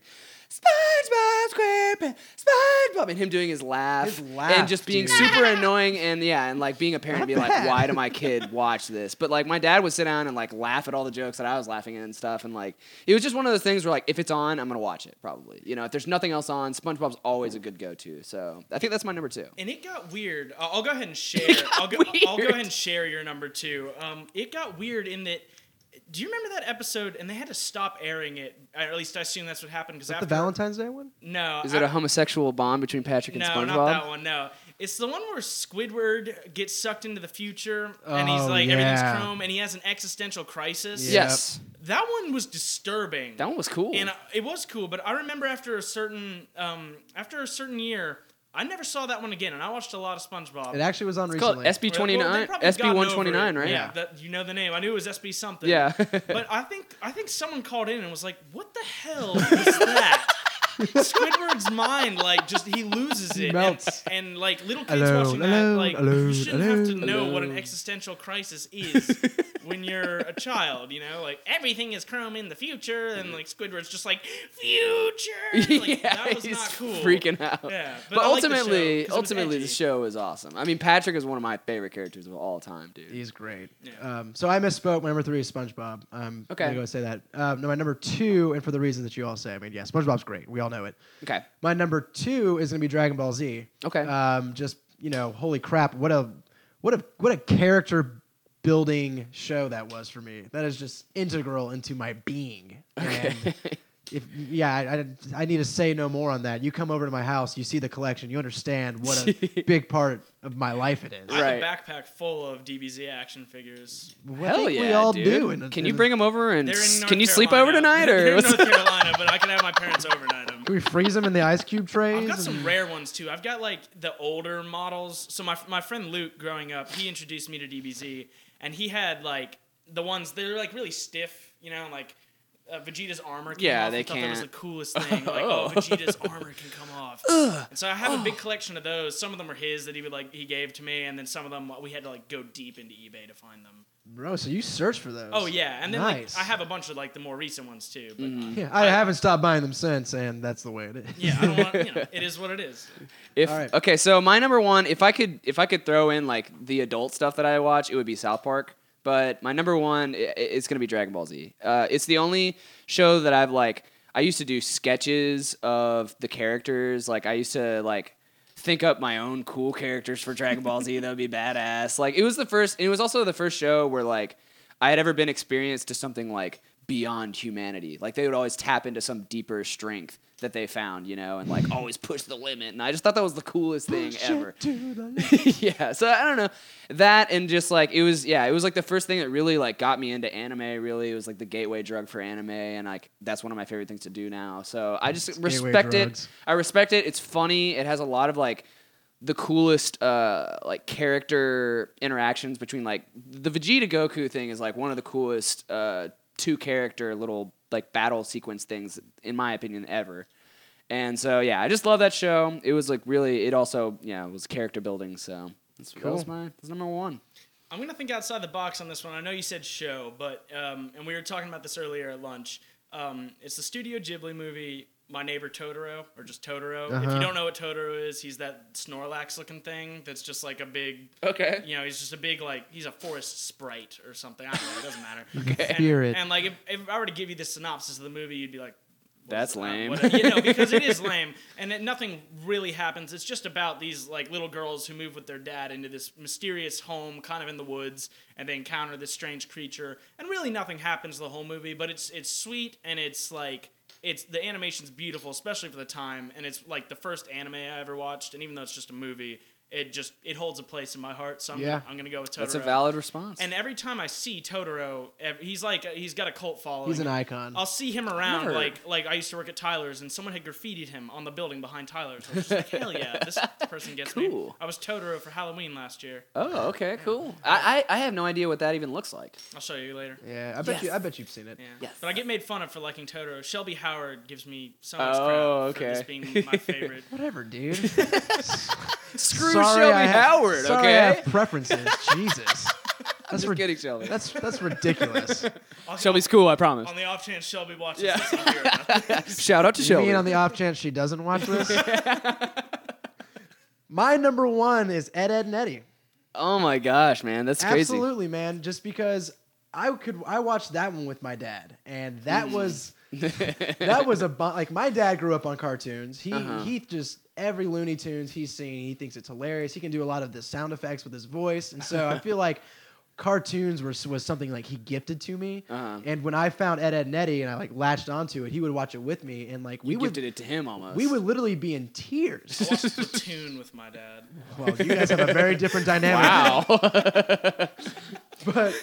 SpongeBob SquarePants, SpongeBob, and him doing his laugh, His laugh, and just being dude. super annoying, and yeah, and like being a parent, and being like, why do my kid watch this? But like my dad would sit down and like laugh at all the jokes that I was laughing at and stuff, and like it was just one of those things where like if it's on, I'm gonna watch it probably. You know, if there's nothing else on, SpongeBob's always a good go-to. So I think that's my number two. And it got weird. I'll, I'll go ahead and share. got I'll go, I'll go ahead and share your number two. Um, it got weird in that Do you remember that episode? And they had to stop airing it. Or at least I assume that's what happened. Because The Valentine's Day one? no, Is it a homosexual bond between Patrick and no, SpongeBob? No, not that one. No, it's the one where Squidward gets sucked into the future, and he's Oh, like yeah. everything's chrome, and he has an existential crisis. Yeah. Yes, That one was disturbing. that one was cool. and uh, it was cool, but I remember after a certain um, after a certain year, I never saw that one again, and I watched a lot of SpongeBob. It actually was on it's called recently. SB twenty Well, they nine, probably SB gotten one over twenty nine, it. right? Yeah, that, you know the name. I knew it was SB something. Yeah. but I think I think someone called in and was like, "What the hell is that?" Squidward's mind, like, just he loses it, and- melts. And, like little kids Alone, watching alone, that, like alone, you shouldn't have to alone, know what an alone. existential crisis is when you're a child. You know, like everything is chrome in the future, and like Squidward's just like future. Like, yeah, that was he's not cool. freaking out. Yeah, but, but I like the show, ultimately, 'cause it was ultimately, the show is awesome. I mean, Patrick is one of my favorite characters of all time, dude. He's great. Yeah. Um, so I misspoke. My number three is SpongeBob. Um, Okay. I'm gonna go say that. Um, no, my number two, and for the reasons that you all say, I mean, yeah, SpongeBob's great. We all know it. Okay, My number two is gonna be Dragon Ball Z. Okay. Um, just you know, holy crap! What a what a what a character building show that was for me. That is just integral into my being. And if yeah, I, I, I need to say no more on that. You come over to my house, you see the collection, you understand what a big part of my life it is. I Right. have a backpack full of DBZ action figures. I Hell think yeah, we all dude. do. in- Can in- you bring them over and s- can you sleep over Carolina. tonight They're or in what's North Carolina, but I can have my parents overnight them. Can we freeze them in the ice cube trays? I've got some rare ones too. I've got like the older models. So my my friend Luke, growing up, he introduced me to DBZ, and he had like the ones they're like really stiff, you know, like. Uh, Vegeta's armor came Yeah, off. they I thought that was the coolest thing. Like, oh, Oh. Vegeta's armor can come off. and so I have a big collection of those. Some of them are his that he would like he gave to me, and then some of them we had to like go deep into eBay to find them. Bro, so you search for those? Oh yeah, and then nice. like I have a bunch of like the more recent ones too. But Mm-hmm. Yeah, I haven't stopped buying them since, and that's the way it is. yeah, I don't want you know, it is what it is. If All right. okay, so my number one, if I could, if I could throw in like the adult stuff that I watch, it would be South Park. But my number one, i- i- it's gonna be Dragon Ball Z. Uh, it's the only show that I've like. I used to do sketches of the characters. Like I used to like think up my own cool characters for Dragon Ball Z that would be badass. Like it was the first. It was also the first show where like I had ever been experienced to something like beyond humanity. Like they would always tap into some deeper strength that they found, you know, and like always push the limit. And I just thought that was the coolest thing Push it ever. yeah. So I don't know that, and just like it was, yeah, it was like the first thing that really like got me into anime. Really, it was like the gateway drug for anime, and like that's one of my favorite things to do now. So I just Gateway respect it. I respect it. It's funny. It has a lot of like the coolest uh like character interactions between like the Vegeta Goku thing is like one of the coolest uh two character little like battle sequence things in my opinion ever. And so yeah, I just love that show. It was like really it also yeah, it was character building, so that's that was my that's number 1. I'm gonna think outside the box on this one. I know you said show, but um, and we were talking about this earlier at lunch. Um, it's the Studio Ghibli movie, My Neighbor Totoro, or just Totoro. If Uh-huh. you don't know what Totoro is, he's that Snorlax looking thing that's just like a big, Okay. you know, he's just a big like he's a forest sprite or something. I don't know. It doesn't matter. Okay. And, Fear it. And like if, if I were to give you the synopsis of the movie, you'd be like. That's lame. What- you know, because it is lame, and it, nothing really happens. It's just about these like little girls who move with their dad into this mysterious home, kind of in the woods, and they encounter this strange creature, and really nothing happens the whole movie. But it's it's sweet, and it's like it's the animation's beautiful, especially for the time, and it's like the first anime I ever watched, and even though it's just a movie, it just it holds a place in my heart. So I'm, Yeah. I'm gonna go with Totoro. That's a valid response. And every time I see Totoro, ev- he's like he's got a cult following. He's an icon. I'll see him around Never. like like I used to work at Tyler's and someone had graffitied him on the building behind Tyler's. I was just like, hell yeah, this person gets me. I was Totoro for Halloween last year. oh, okay, cool. I, I I have no idea what that even looks like. I'll show you later. Yeah, I bet Yes. you. I bet you've seen it. Yeah. Yes. But I get made fun of for liking Totoro. Shelby Howard gives me so much Oh, crap for this being my favorite. Whatever, dude. Screw Sorry Shelby I have- Howard, sorry okay? I have preferences. Jesus. That's Just rid- kidding, Shelby. That's that's ridiculous. Shelby's cool, I promise. On the off chance Shelby watches Yeah. this, I'll hear about. Shout out to You Shelby. mean on the off chance she doesn't watch this? My number one is Ed, Edd, and Eddy. oh my gosh, man, that's crazy. Absolutely, man. Just because I could, I watched that one with my dad, and that Hmm. was that was a bu- like my dad grew up on cartoons. He Uh-huh. he just every Looney Tunes he's seen, he thinks it's hilarious. He can do a lot of the sound effects with his voice, and so I feel like cartoons were was something like he gifted to me. Uh-huh. And when I found Ed Edd and Eddy and I like latched onto it, he would watch it with me, and like we We would gifted it to him almost. we would literally be in tears. I watched Platoon with my dad. well, you guys have a very different dynamic. Wow. but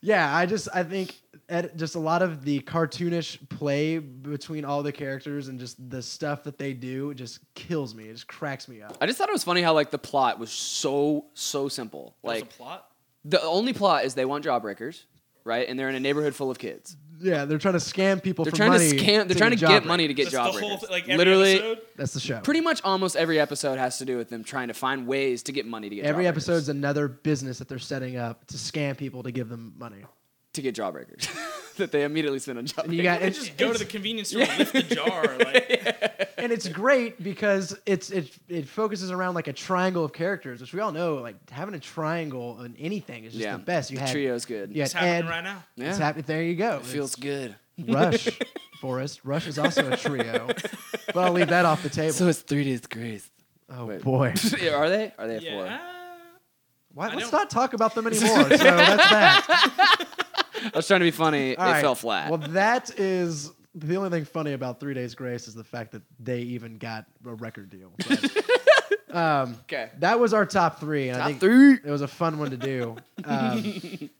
yeah, I just I think Ed, just a lot of the cartoonish play between all the characters and just the stuff that they do just kills me. It just cracks me up. I just thought it was funny how like the plot was so so simple. There's Like a plot. the only plot is they want jawbreakers, right? And they're in a neighborhood full of kids. Yeah, they're trying to scam people They're for trying money. to scam. They're trying to get break. money to get That's the jawbreakers. whole th- like every Literally, episode. That's the show. pretty much almost every episode has to do with them trying to find ways to get money to get Every jawbreakers. episode's another business that they're setting up to scam people to give them money. To get jawbreakers that they immediately spend on jawbreakers. You got They it's, just go to the convenience store, lift the jar. Like, and it's great because it's it it focuses around like a triangle of characters, which we all know like having a triangle on anything is just yeah, the best. You the had trio's good. you had it's happening Ed, right now. yeah. It's happening. There you go. It feels good. Rush, Forrest. Rush is also a trio, but I'll leave that off the table. So it's three days grace. oh wait. boy, are they? Are they a Yeah. four? Why, let's don't- not talk about them anymore. so that's that. I was trying to be funny. All it right. fell flat. Well, that is the only thing funny about Three Days Grace is the fact that they even got a record deal. But, um, okay. that was our top three. And I Top think three. It was a fun one to do. Um,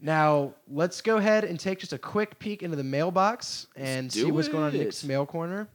now let's go ahead and take just a quick peek into the mailbox and do see what's going on in it. Nick's mail corner.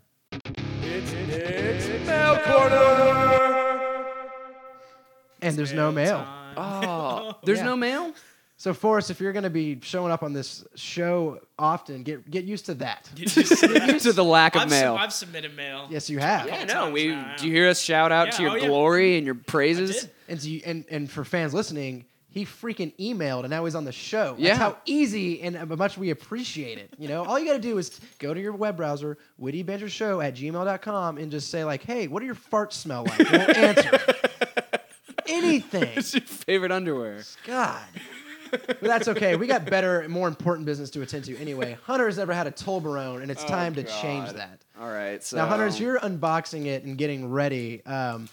And there's no mail. time. Oh, there's Yeah. no mail. So Forrest, if you're going to be showing up on this show often, get get used to that. You just- to the lack of I've, mail. Sub- I've submitted mail. Yes, you have. yeah, couple no. We now, do you hear us shout out to your oh, yeah. glory and your I praises? did. And, so you, and and for fans listening, he freaking emailed and now he's on the show. Yeah. That's how easy and how much we appreciate it. You know, all you got to do is go to your web browser, wittybantershow at gmail.com, and just say, like, hey, what do your farts smell like? We'll answer. Anything. What's your favorite underwear? God. But that's okay. We got better, more important business to attend to anyway. Hunter's never had a Toblerone, and it's Oh, time to change that. All right. So Now, Hunter, as you're unboxing it and getting ready, um,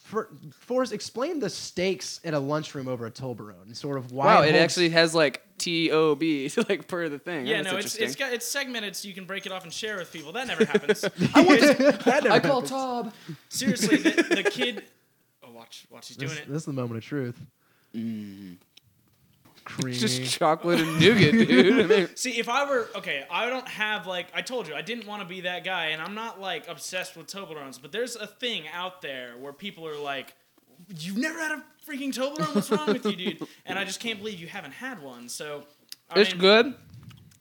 for, Forrest, explain the stakes at a lunchroom over a Toblerone and sort of why. wow, it holds- actually has like T O B like per the thing. Yeah, That's no, it's interesting. it's got it's segmented so you can break it off and share with people. That never happens. That never I call happens. Tob. Seriously, the, the kid. Oh, watch, watch, he's doing This, it. this is the moment of truth. Creamy. Just chocolate and nougat, dude. I mean, See, if I were okay, I don't have like I told you, I didn't want to be that guy, and I'm not like obsessed with Toblerones. But there's a thing out there where people are like, "You've never had a freaking Toblerone? What's wrong with you, dude?" And I just can't believe you haven't had one. So, I it's mean, good.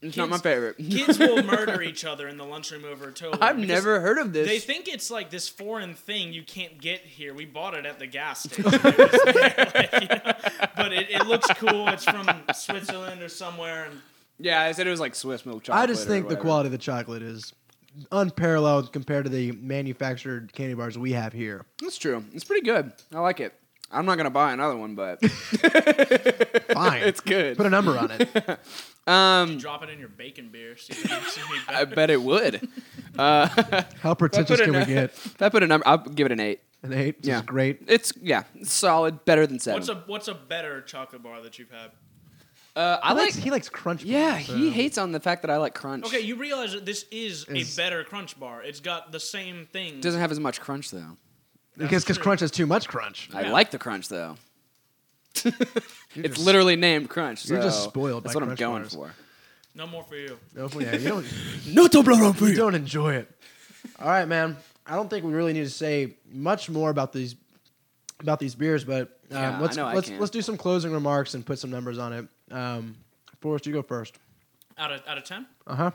It's not my favorite. Kids will murder each other in the lunchroom over a Toblerone. I've never heard of this. They think it's like this foreign thing you can't get here. We bought it at the gas station, It like, you know, but it, it looks cool. It's from Switzerland or somewhere, and yeah, I said it was like Swiss milk chocolate. I just think the quality of the chocolate is unparalleled compared to the manufactured candy bars we have here. That's true. It's pretty good. I like it. I'm not gonna buy another one, but Fine. it's good. Put a number on it. Um, drop it in your bacon beer. See if you any I better. bet it would. Uh, How pretentious can a we get? if I put a number, I'll give it an eight. An eight? This Yeah. is great. It's yeah, solid, better than seven. What's a what's a better chocolate bar that you've had? uh, I He like. likes, he likes crunch. yeah, bars, he so- hates on the fact that I like crunch. Okay, you realize that this is, Is- a better crunch bar. It's got the same thing. doesn't have as much crunch though. Because because crunch has too much crunch. I Yeah. like the crunch though. You're It's just- literally named crunch. You're just so spoiled That's by what I'm Crunch going bars. for. no more for you. No, yeah, you don't. No Toblerone for you don't enjoy it. All right, man. I don't think we really need to say much more about these about these beers, but um, Yeah, I let's know I let's can. let's do some closing remarks and put some numbers on it. Um, Forrest, you go first. Out of out of ten, Uh huh.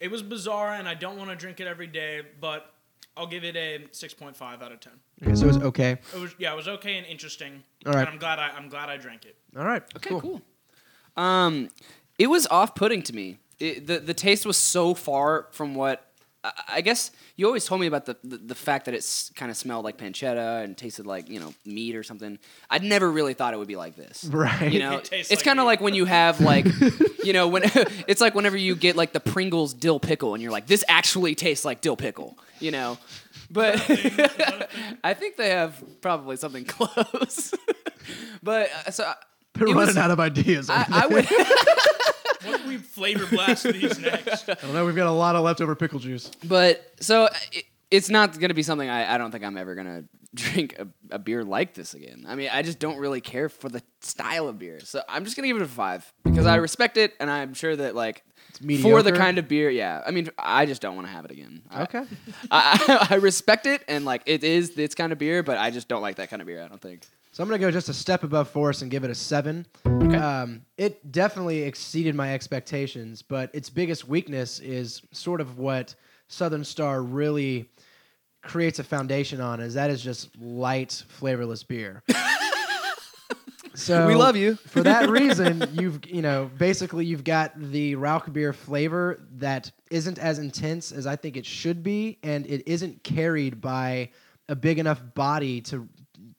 it was bizarre, and I don't want to drink it every day, but I'll give it a six point five out of ten. Okay, so it's okay. It was yeah, it was okay and interesting. All right. And I'm glad I I'm glad I drank it. All right. Okay, cool. Um, it was off-putting to me. It, the the taste was so far from what I, I guess you always told me about the the, the fact that it kind of smelled like pancetta and tasted like you know meat or something. I'd never really thought it would be like this. Right. You know, It it's like kind of like when you have like, you know, when it's like whenever you get like the Pringles dill pickle, and you're like, this actually tastes like dill pickle. You know, but I think they have probably something close. but uh, so They're running was- out of ideas. I, I would. What can we flavor blast these next? I don't know. We've got a lot of leftover pickle juice. But so it, it's not going to be something I, I don't think I'm ever going to drink a, a beer like this again. I mean, I just don't really care for the style of beer. So I'm just going to give it a five because I respect it and I'm sure that, like, for the mediocre? kind of beer, yeah. I mean, I just don't want to have it again. I- Okay. I, I, I respect it and, like, it is this kind of beer, but I just don't like that kind of beer, I don't think. So I'm gonna go just a step above Forrest and give it a seven. Um, it definitely exceeded my expectations, but its biggest weakness is sort of what Southern Star really creates a foundation on, is that is just light, flavorless beer. so We love you. for that reason, you've you know basically you've got the Rauch beer flavor that isn't as intense as I think it should be, and it isn't carried by a big enough body to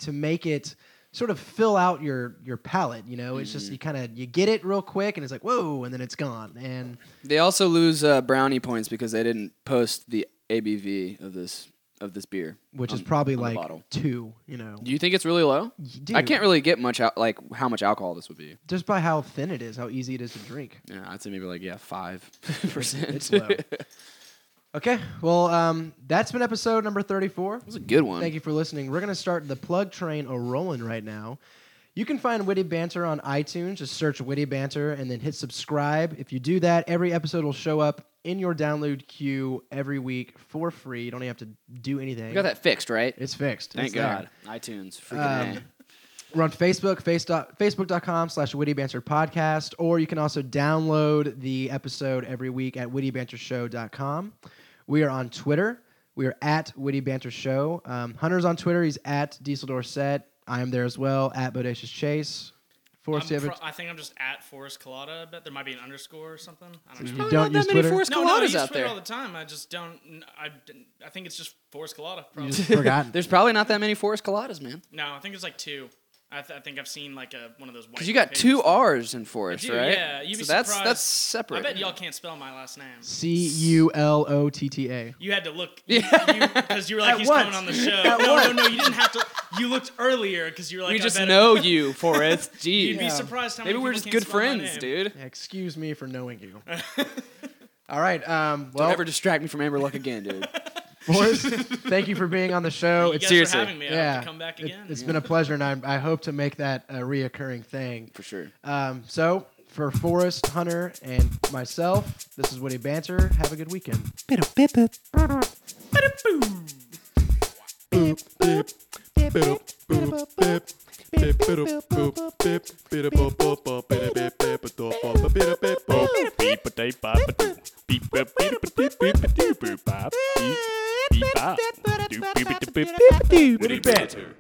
to make it sort of fill out your your palate. You know, it's just you kind of you get it real quick, and it's like whoa, and then it's gone. And They also lose uh, brownie points because they didn't post the ABV of this of this beer, which is probably like two. You know, Do you think it's really low? Dude, I can't really get much out, like how much alcohol this would be. just by how thin it is, how easy it is to drink. Yeah, I'd say maybe like yeah, five percent. It's low. Okay, well, um, that's been episode number thirty-four. That was a good one. Thank you for listening. We're going to start the plug train a rolling right now. You can find Witty Banter on iTunes. Just search Witty Banter and then hit subscribe. If you do that, every episode will show up in your download queue every week for free. You don't even have to do anything. You got that fixed, right? It's fixed. Thank It's there. God. iTunes, freaking Um, We're on Facebook, face dot, facebook.com slash Witty Banter Podcast, or you can also download the episode every week at wittybantershow.com. We are on Twitter. We are at Witty Banter Show. Um, Hunter's on Twitter. He's at Diesel Dorset. I am there as well, at Bodacious Chase. Forrest, I'm you have pro- I think I'm just at Forrest Culotta. I bet there might be an underscore or something. I don't You know. don't use Twitter? Forrest No, no, I use out Twitter there. all the time. I just don't. I, I think it's just Forrest Culotta. You Probably. just forgot. There's probably not that many Forrest Culottas, man. no, I think it's like two. I, th- I think I've seen like a one of those. Because you got two R's in Forrest, do, right? yeah, you'd be so that's surprised. that's separate. I bet y'all can't spell my last name. C U L O T T A. You had to look because you, were like, At he's what? coming on the show. At no, what? no, no, you didn't have to. You looked earlier because you were like, we I just bet know you, Forrest. You'd Jeez. be surprised how Maybe many we're just good friends, dude. Yeah, excuse me for knowing you. All right. Um, well, Don't ever distract me from Amber Luck again, dude. Forrest, thank you for being on the show. You It's guys seriously. for having me. I yeah, have to come back it- again. it's been a pleasure, and I, I hope to make that a reoccurring thing. For sure. Um, so, for Forrest, Hunter, and myself, this is Witty Banter. Have a good weekend. Witty Banter.